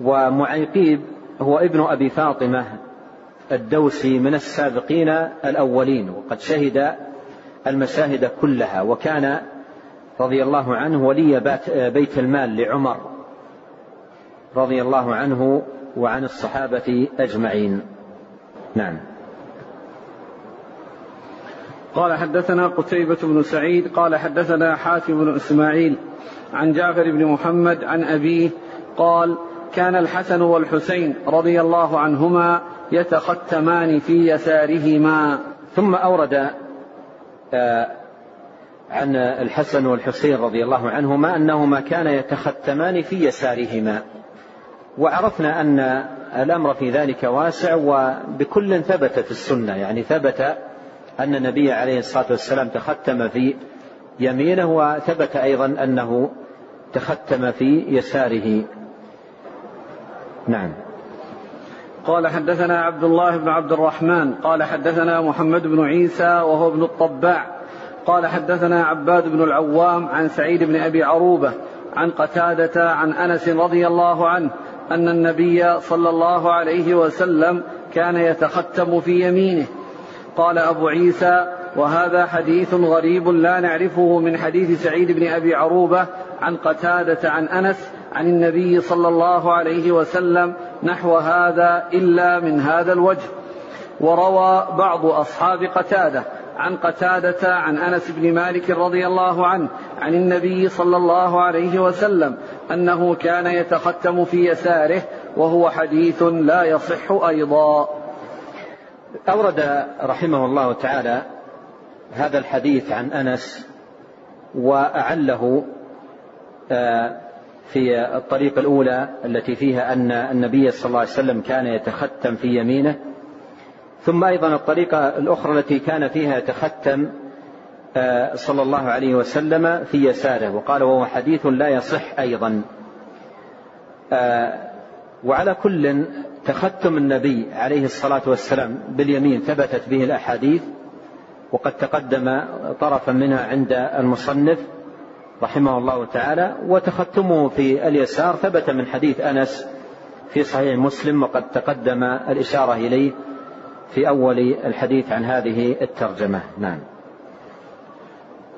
ومعيقيب هو ابن أبي فاطمة. الدوسي من السابقين الأولين وقد شهد المشاهد كلها وكان رضي الله عنه ولي بيت المال لعمر رضي الله عنه وعن الصحابة أجمعين. نعم. قال حدثنا قتيبة بن سعيد قال حدثنا حاتم بن إسماعيل عن جعفر بن محمد عن أبيه قال كان الحسن والحسين رضي الله عنهما يتختمان في يسارهما. ثم أورد آه، عن الحسن والحسين رضي الله عنهما أنهما كانا يتختمان في يسارهما. وعرفنا أن الأمر في ذلك واسع وبكل ثبتت السنة. يعني ثبت أن النبي عليه الصلاة والسلام تختم في يمينه وثبت أيضا أنه تختم في يساره. نعم. قال حدثنا عبد الله بن عبد الرحمن قال حدثنا محمد بن عيسى وهو ابن الطباع قال حدثنا عباد بن العوام عن سعيد بن أبي عروبة عن قتادة عن أنس رضي الله عنه أن النبي صلى الله عليه وسلم كان يتختم في يمينه. قال أبو عيسى وهذا حديث غريب لا نعرفه من حديث سعيد بن أبي عروبة عن قتادة عن أنس عن النبي صلى الله عليه وسلم نحو هذا إلا من هذا الوجه. وروى بعض أصحاب قتادة عن قتادة عن أنس بن مالك رضي الله عنه عن النبي صلى الله عليه وسلم أنه كان يتختم في يساره وهو حديث لا يصح أيضا. أورد رحمه الله تعالى هذا الحديث عن أنس وأعله آه، في الطريق الأولى التي فيها أن النبي صلى الله عليه وسلم كان يتختم في يمينه ثم أيضا الطريقة الأخرى التي كان فيها يتختم آه، صلى الله عليه وسلم في يساره وقال وهو حديث لا يصح أيضا. آه، وعلى كل تختم النبي عليه الصلاة والسلام باليمين ثبتت به الأحاديث وقد تقدم طرفا منها عند المصنف رحمه الله تعالى وتختمه في اليسار. ثبت من حديث أنس في صحيح مسلم وقد تقدم الإشارة إليه في أول الحديث عن هذه الترجمة. نعم.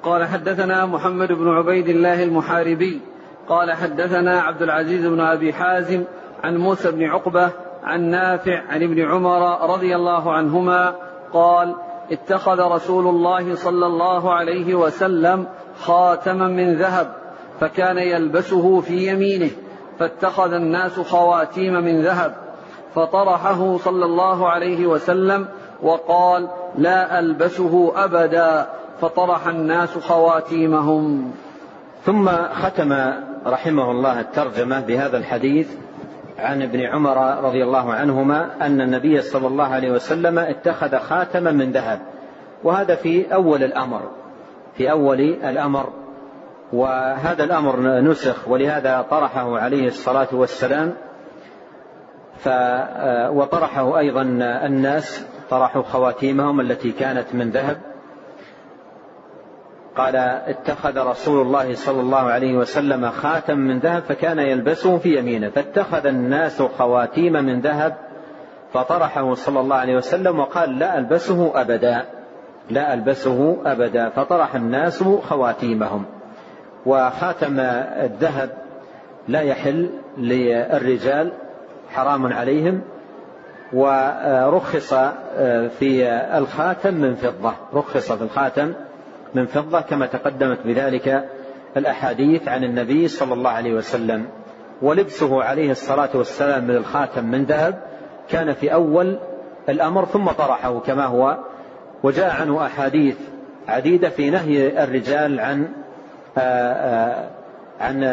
قال حدثنا محمد بن عبيد الله المحاربي قال حدثنا عبد العزيز بن أبي حازم عن موسى بن عقبة عن نافع عن ابن عمر رضي الله عنهما قال اتخذ رسول الله صلى الله عليه وسلم خاتما من ذهب فكان يلبسه في يمينه فاتخذ الناس خواتيم من ذهب فطرحه صلى الله عليه وسلم وقال لا ألبسه أبدا. فطرح الناس خواتيمهم. ثم ختم رحمه الله الترجمة بهذا الحديث عن ابن عمر رضي الله عنهما أن النبي صلى الله عليه وسلم اتخذ خاتما من ذهب وهذا في أول الأمر. في أول الأمر وهذا الأمر نسخ ولهذا طرحه عليه الصلاة والسلام. ف وطرحه أيضا الناس طرحوا خواتيمهم التي كانت من ذهب. قال اتخذ رسول الله صلى الله عليه وسلم خاتم من ذهب فكان يلبسه في يمينه. فاتخذ الناس خواتيم من ذهب فطرحه صلى الله عليه وسلم وقال لا ألبسه ابدا. لا ألبسه أبدا فطرح الناس خواتيمهم. وخاتم الذهب لا يحل للرجال حرام عليهم. ورخص في الخاتم من فضة. رخص في الخاتم من فضة كما تقدمت بذلك الأحاديث عن النبي صلى الله عليه وسلم. ولبسه عليه الصلاة والسلام من الخاتم من ذهب كان في أول الأمر ثم طرحه كما هو وجاء عنه أحاديث عديدة في نهي الرجال عن عن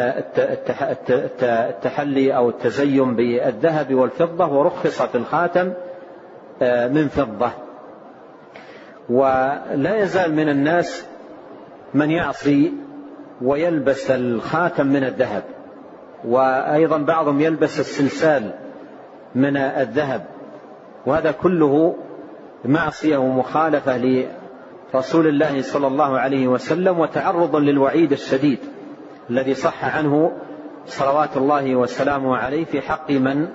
التحلي أو التزين بالذهب والفضة ورخص في الخاتم من فضة. ولا يزال من الناس من يعصي ويلبس الخاتم من الذهب. وأيضا بعضهم يلبس السلسال من الذهب. وهذا كله معصية ومخالفة لرسول الله صلى الله عليه وسلم وتعرض للوعيد الشديد الذي صح عنه صلوات الله وسلامه عليه في حق من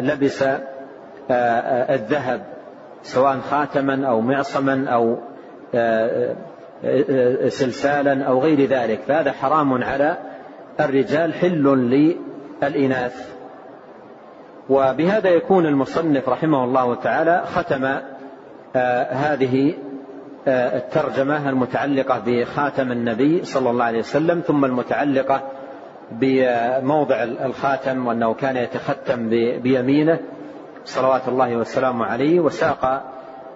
لبس الذهب سواء خاتما أو معصما أو سلسالا أو غير ذلك. فهذا حرام على الرجال حل للإناث. وبهذا يكون المصنف رحمه الله تعالى ختم هذه الترجمة المتعلقة بخاتم النبي صلى الله عليه وسلم ثم المتعلقة بموضع الخاتم وأنه كان يتختم بيمينه. صلوات الله وسلامه عليه. وساق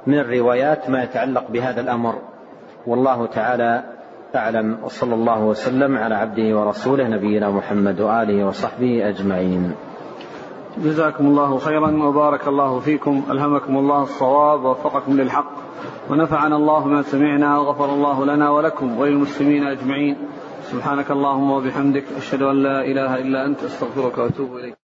من الروايات ما يتعلق بهذا الأمر. والله تعالى أعلم. وصلى الله وسلم على عبده ورسوله نبينا محمد وآله وصحبه أجمعين. جزاكم الله خيرا وبارك الله فيكم. ألهمكم الله الصواب ووفقكم للحق. ونفعنا الله ما سمعنا وغفر الله لنا ولكم وللمسلمين أجمعين. سبحانك اللهم وبحمدك أشهد أن لا إله إلا أنت أستغفرك وأتوب إليك.